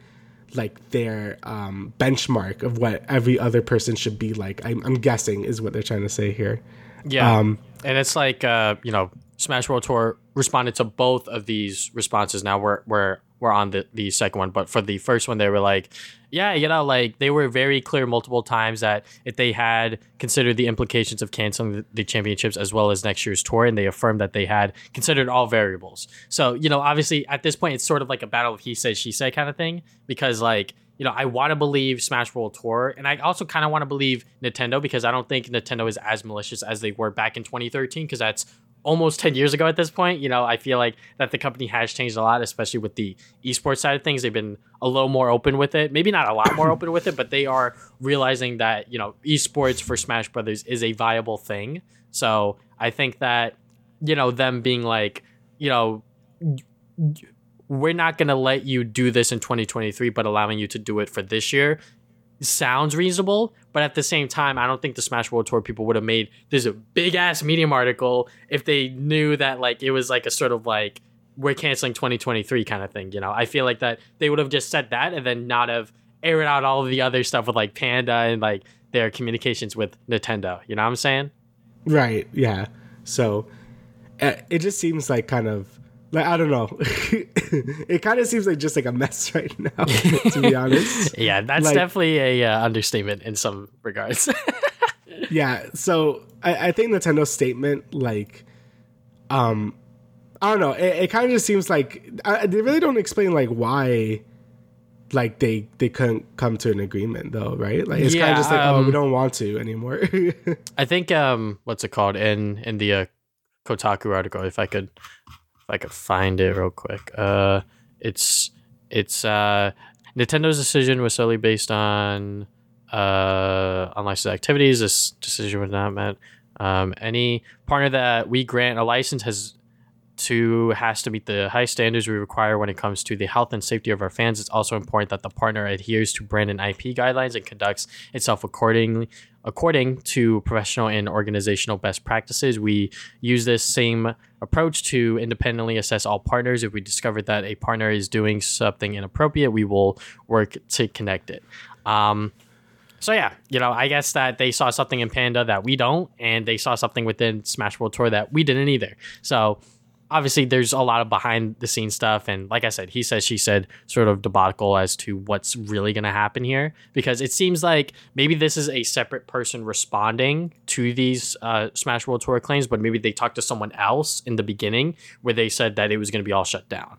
S2: like their um, benchmark of what every other person should be like. I'm, I'm guessing is what they're trying to say here.
S1: Yeah,
S2: Um,
S1: and it's like uh, you know, Smash World Tour responded to both of these responses. Now we're we're we're on the the second one, but for the first one, they were like, yeah, you know, like they were very clear multiple times that if they had considered the implications of canceling the, the championships as well as next year's tour, and they affirmed that they had considered all variables. So you know, obviously at this point, it's sort of like a battle of he said she said kind of thing because like you know, I want to believe Smash World Tour, and I also kind of want to believe Nintendo because I don't think Nintendo is as malicious as they were back in 2013 because that's almost 10 years ago at this point. You know, I feel like that the company has changed a lot, especially with the esports side of things. They've been a little more open with it. Maybe not a lot more open with it, but they are realizing that, you know, esports for Smash Brothers is a viable thing. So I think that, you know, them being like, you know, we're not going to let you do this in 2023, but allowing you to do it for this year sounds reasonable. But at the same time, I don't think the Smash World Tour people would have made this a big ass Medium article if they knew that like it was like a sort of like we're canceling 2023 kind of thing. You know, I feel like that they would have just said that and then not have aired out all of the other stuff with like Panda and like their communications with Nintendo. You know what I'm saying?
S2: Right. Yeah. So uh, it just seems like kind of like I don't know. it kind of seems like just like a mess right now, to be honest.
S1: Yeah, that's
S2: Like-
S1: definitely a uh, understatement in some regards.
S2: yeah so I, I think nintendo's statement like um i don't know it, it kind of just seems like I, they really don't explain like why like they they couldn't come to an agreement though right like it's kind of just like oh we
S1: um,
S2: don't want to anymore
S1: I think um what's it called in in the uh, Kotaku article if I could if I could find it real quick. Uh it's it's uh Nintendo's decision was solely based on uh unlicensed activities. This decision was not met. Um any partner that we grant a license has to has to meet the high standards we require when it comes to the health and safety of our fans. It's also important that the partner adheres to brand and IP guidelines and conducts itself accordingly according to professional and organizational best practices. We use this same approach to independently assess all partners. If we discover that a partner is doing something inappropriate, we will work to connect it. Um, so yeah, you know, I guess that they saw something in Panda that we don't, and they saw something within Smash World Tour that we didn't either. So obviously, there's a lot of behind the scenes stuff, and like I said, he says she said sort of debacle as to what's really going to happen here because it seems like maybe this is a separate person responding to these uh, Smash World Tour claims, but maybe they talked to someone else in the beginning where they said that it was going to be all shut down.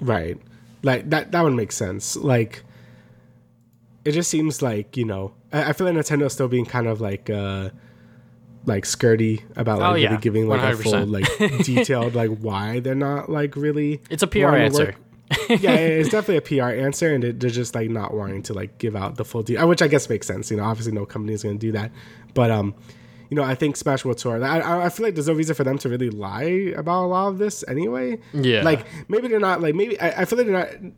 S2: right like that that would make sense like it just seems like you know i, I feel like nintendo's still being kind of like uh like skirty about like
S1: Oh,
S2: really giving like a full like detailed like why they're not like really
S1: It's a PR answer.
S2: yeah, it's definitely a PR answer, and it- they're just like not wanting to like give out the full detail, which I guess makes sense. You know, obviously no company is going to do that, but um, you know, I think Smash World Tour. I, I feel like there's no reason for them to really lie about a lot of this anyway.
S1: Yeah.
S2: Like maybe they're not like maybe I, I feel like they're not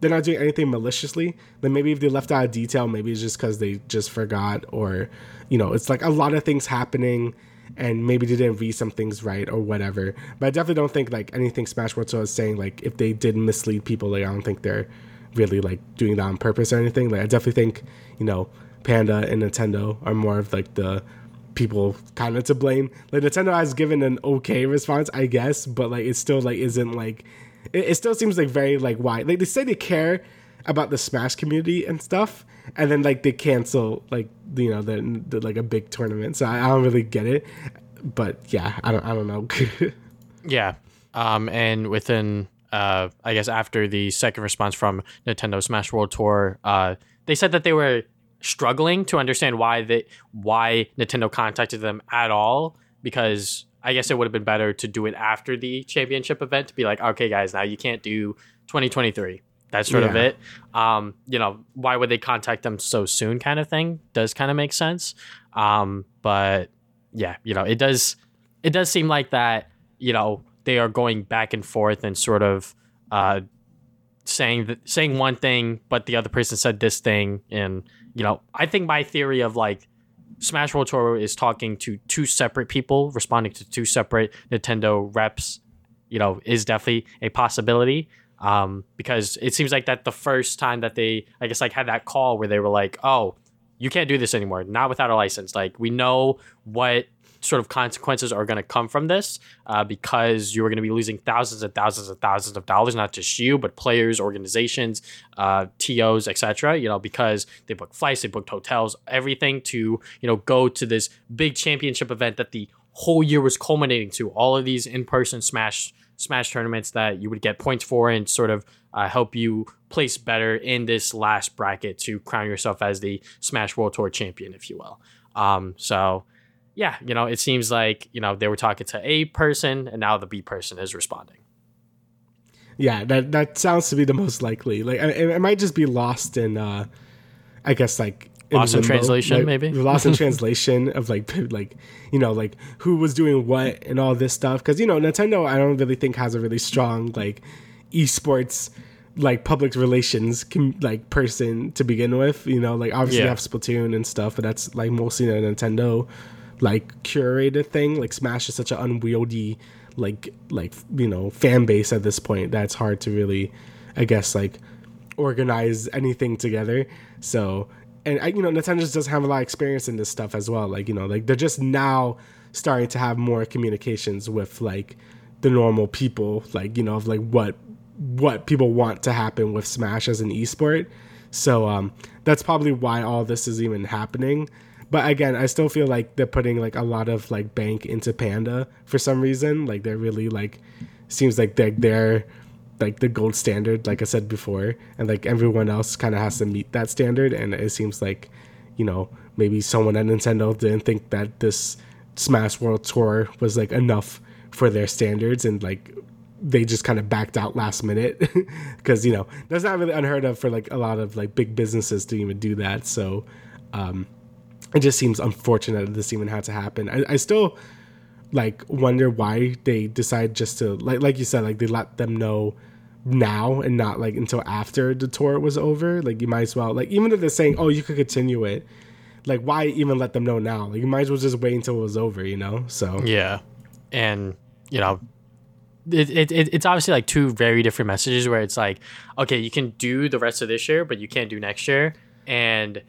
S2: they're not doing anything maliciously. Then maybe if they left out a detail, maybe it's just because they just forgot, or you know, it's like a lot of things happening, and maybe they didn't read some things right or whatever. But I definitely don't think like anything Smash Bros. is saying like if they did mislead people, like I don't think they're really like doing that on purpose or anything. Like I definitely think you know Panda and Nintendo are more of like the people kind of to blame. Like Nintendo has given an okay response, I guess, but like it still like isn't like it, it still seems like very like why like they say they care about the Smash community and stuff, and then like they cancel like you know the, the like a big tournament. So I, I don't really get it, but yeah, I don't I don't know.
S1: yeah, um, and within uh, I guess after the second response from Nintendo Smash World Tour, uh, they said that they were struggling to understand why they why Nintendo contacted them at all because I guess it would have been better to do it after the championship event to be like, okay, guys, now you can't do 2023. That's sort yeah. of it. Um, you know, why would they contact them so soon? Kind of thing does kind of make sense. Um, but yeah, you know, it does. It does seem like that. You know, they are going back and forth and sort of uh, saying that saying one thing, but the other person said this thing, and you know, I think my theory of like Smash World Tour is talking to two separate people, responding to two separate Nintendo reps, you know, is definitely a possibility. Um, because it seems like that the first time that they, I guess, like had that call where they were like, "Oh, you can't do this anymore, not without a license." Like we know what sort of consequences are going to come from this uh, because you are going to be losing thousands and thousands and thousands of dollars, not just you, but players, organizations, uh, TOs, etc. You know, because they booked flights, they booked hotels, everything to you know go to this big championship event that the whole year was culminating to. All of these in-person Smash Smash tournaments that you would get points for and sort of uh, help you place better in this last bracket to crown yourself as the Smash World Tour champion, if you will. Um, so yeah, you know, it seems like, you know, they were talking to A person and now the B person is responding.
S2: Yeah, that that sounds to be the most likely. Like it, it might just be lost in uh I guess like
S1: lost in, translation
S2: like,
S1: maybe
S2: lost in translation of like like you know like who was doing what and all this stuff because you know nintendo i don't really think has a really strong like esports like public relations com- like person to begin with you know like obviously yeah. you have splatoon and stuff but that's like mostly a nintendo like curated thing. Like Smash is such an unwieldy like like you know fan base at this point that's hard to really, I guess like organize anything together. So and I, you know Nintendo just doesn't have a lot of experience in this stuff as well. Like you know like they're just now starting to have more communications with like the normal people. Like you know of like what what people want to happen with Smash as an esport. So um, that's probably why all this is even happening. But again, I still feel like they're putting like a lot of like bank into Panda for some reason. Like they're really like seems like they're they're like the gold standard, like I said before, and like everyone else kind of has to meet that standard. And it seems like you know maybe someone at Nintendo didn't think that this Smash World Tour was like enough for their standards, and like they just kind of backed out last minute because you know that's not really unheard of for like a lot of like big businesses to even do that. So. Um, it just seems unfortunate that this even had to happen. I, I still like wonder why they decide just to like like you said like they let them know now and not like until after the tour was over. Like you might as well like even if they're saying oh you could continue it, like why even let them know now? Like you might as well just wait until it was over. You know? So
S1: yeah, and you know. It, it, it's obviously like two very different messages where it's like okay you can do the rest of this year but you can't do next year and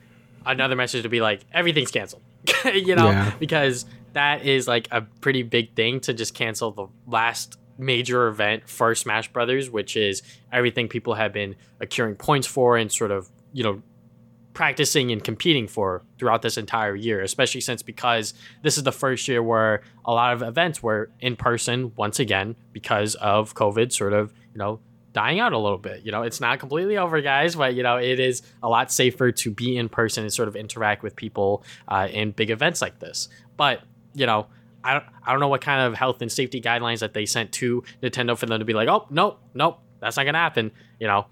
S1: another message to be like everything's canceled you know yeah. because that is like a pretty big thing to just cancel the last major event for smash brothers which is everything people have been accruing points for and sort of you know practicing and competing for throughout this entire year especially since because this is the first year where a lot of events were in person once again because of covid sort of you know dying out a little bit. You know, it's not completely over, guys, but you know, it is a lot safer to be in person and sort of interact with people uh, in big events like this. But you know, I don't, I don't know what kind of health and safety guidelines that they sent to Nintendo for them to be like, oh, nope, nope, that's not gonna happen. You know,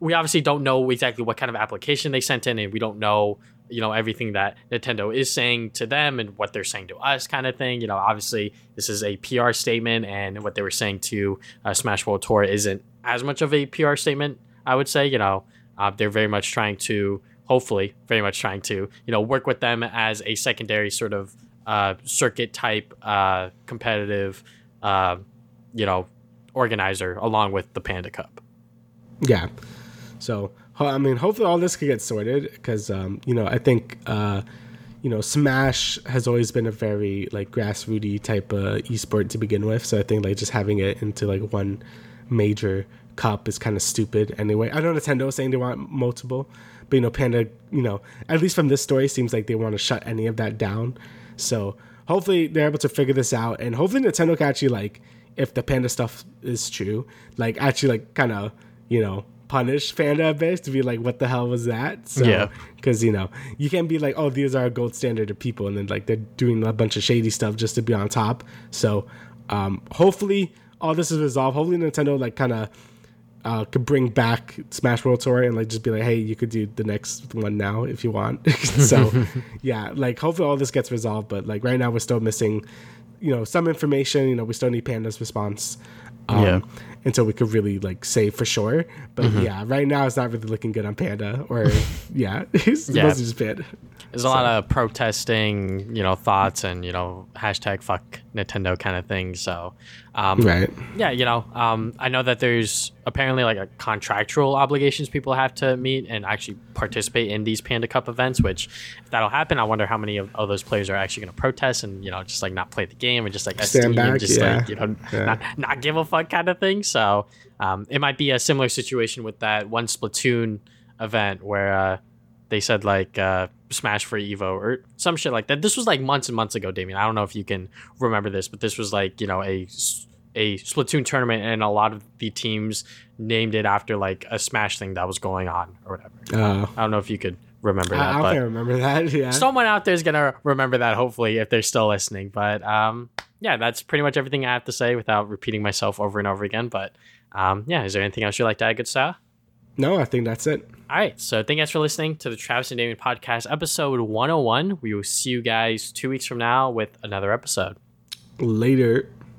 S1: we obviously don't know exactly what kind of application they sent in, and we don't know you know everything that Nintendo is saying to them and what they're saying to us, kind of thing. You know, obviously this is a PR statement, and what they were saying to uh, Smash World Tour isn't as much of a PR statement. I would say, you know, uh, they're very much trying to, hopefully, very much trying to, you know, work with them as a secondary sort of uh, circuit type uh, competitive, uh, you know, organizer along with the Panda Cup.
S2: Yeah. So I mean, hopefully all this could get sorted because um, you know I think uh, you know Smash has always been a very like grassrooty type of esport to begin with. So I think like just having it into like one major cup is kind of stupid anyway. I know Nintendo is saying they want multiple, but you know Panda, you know at least from this story seems like they want to shut any of that down. So hopefully they're able to figure this out, and hopefully Nintendo can actually like if the Panda stuff is true, like actually like kind of you know punish Panda base to be like, what the hell was that? So,
S1: Yeah.
S2: Because, you know, you can't be like, oh, these are a gold standard of people. And then, like, they're doing a bunch of shady stuff just to be on top. So, um, hopefully, all this is resolved. Hopefully, Nintendo, like, kind of uh, could bring back Smash World Tour and, like, just be like, hey, you could do the next one now if you want. so, yeah, like, hopefully, all this gets resolved. But, like, right now, we're still missing, you know, some information. You know, we still need Panda's response. Um,
S1: Yeah.
S2: Until we could really like say for sure. But mm-hmm. yeah, right now it's not really looking good on Panda or yeah, it's
S1: Yeah.
S2: mostly just Panda.
S1: There's a lot of protesting, you know, thoughts and you know hashtag fuck Nintendo kind of thing. So, um,
S2: Right.
S1: yeah, you know, um, I know that there's apparently like a contractual obligations people have to meet and actually participate in these Panda Cup events. Which, if that'll happen, I wonder how many of, of those players are actually going to protest and you know just like not play the game and just like
S2: Stand
S1: ST and
S2: back,
S1: just
S2: yeah.
S1: like you know
S2: Yeah.
S1: not, not give a fuck kind of thing. So, um, it might be a similar situation with that one Splatoon event where uh, they said like uh, Smash for Evo or some shit like that. This was like months and months ago, Damian. I don't know if you can remember this, but this was like you know a a Splatoon tournament, and a lot of the teams named it after like a Smash thing that was going on or whatever.
S2: Uh,
S1: I don't know if you could remember that,
S2: I
S1: but
S2: can't remember that. Yeah.
S1: someone out there is gonna remember that. Hopefully, if they're still listening. But um, yeah, that's pretty much everything I have to say without repeating myself over and over again. But um, yeah, is there anything else you'd like to add, good style?
S2: No, I think that's it.
S1: All right. So thank you guys for listening to the Travis and Damian podcast, episode 101. We will see you guys two weeks from now with another episode.
S2: Later.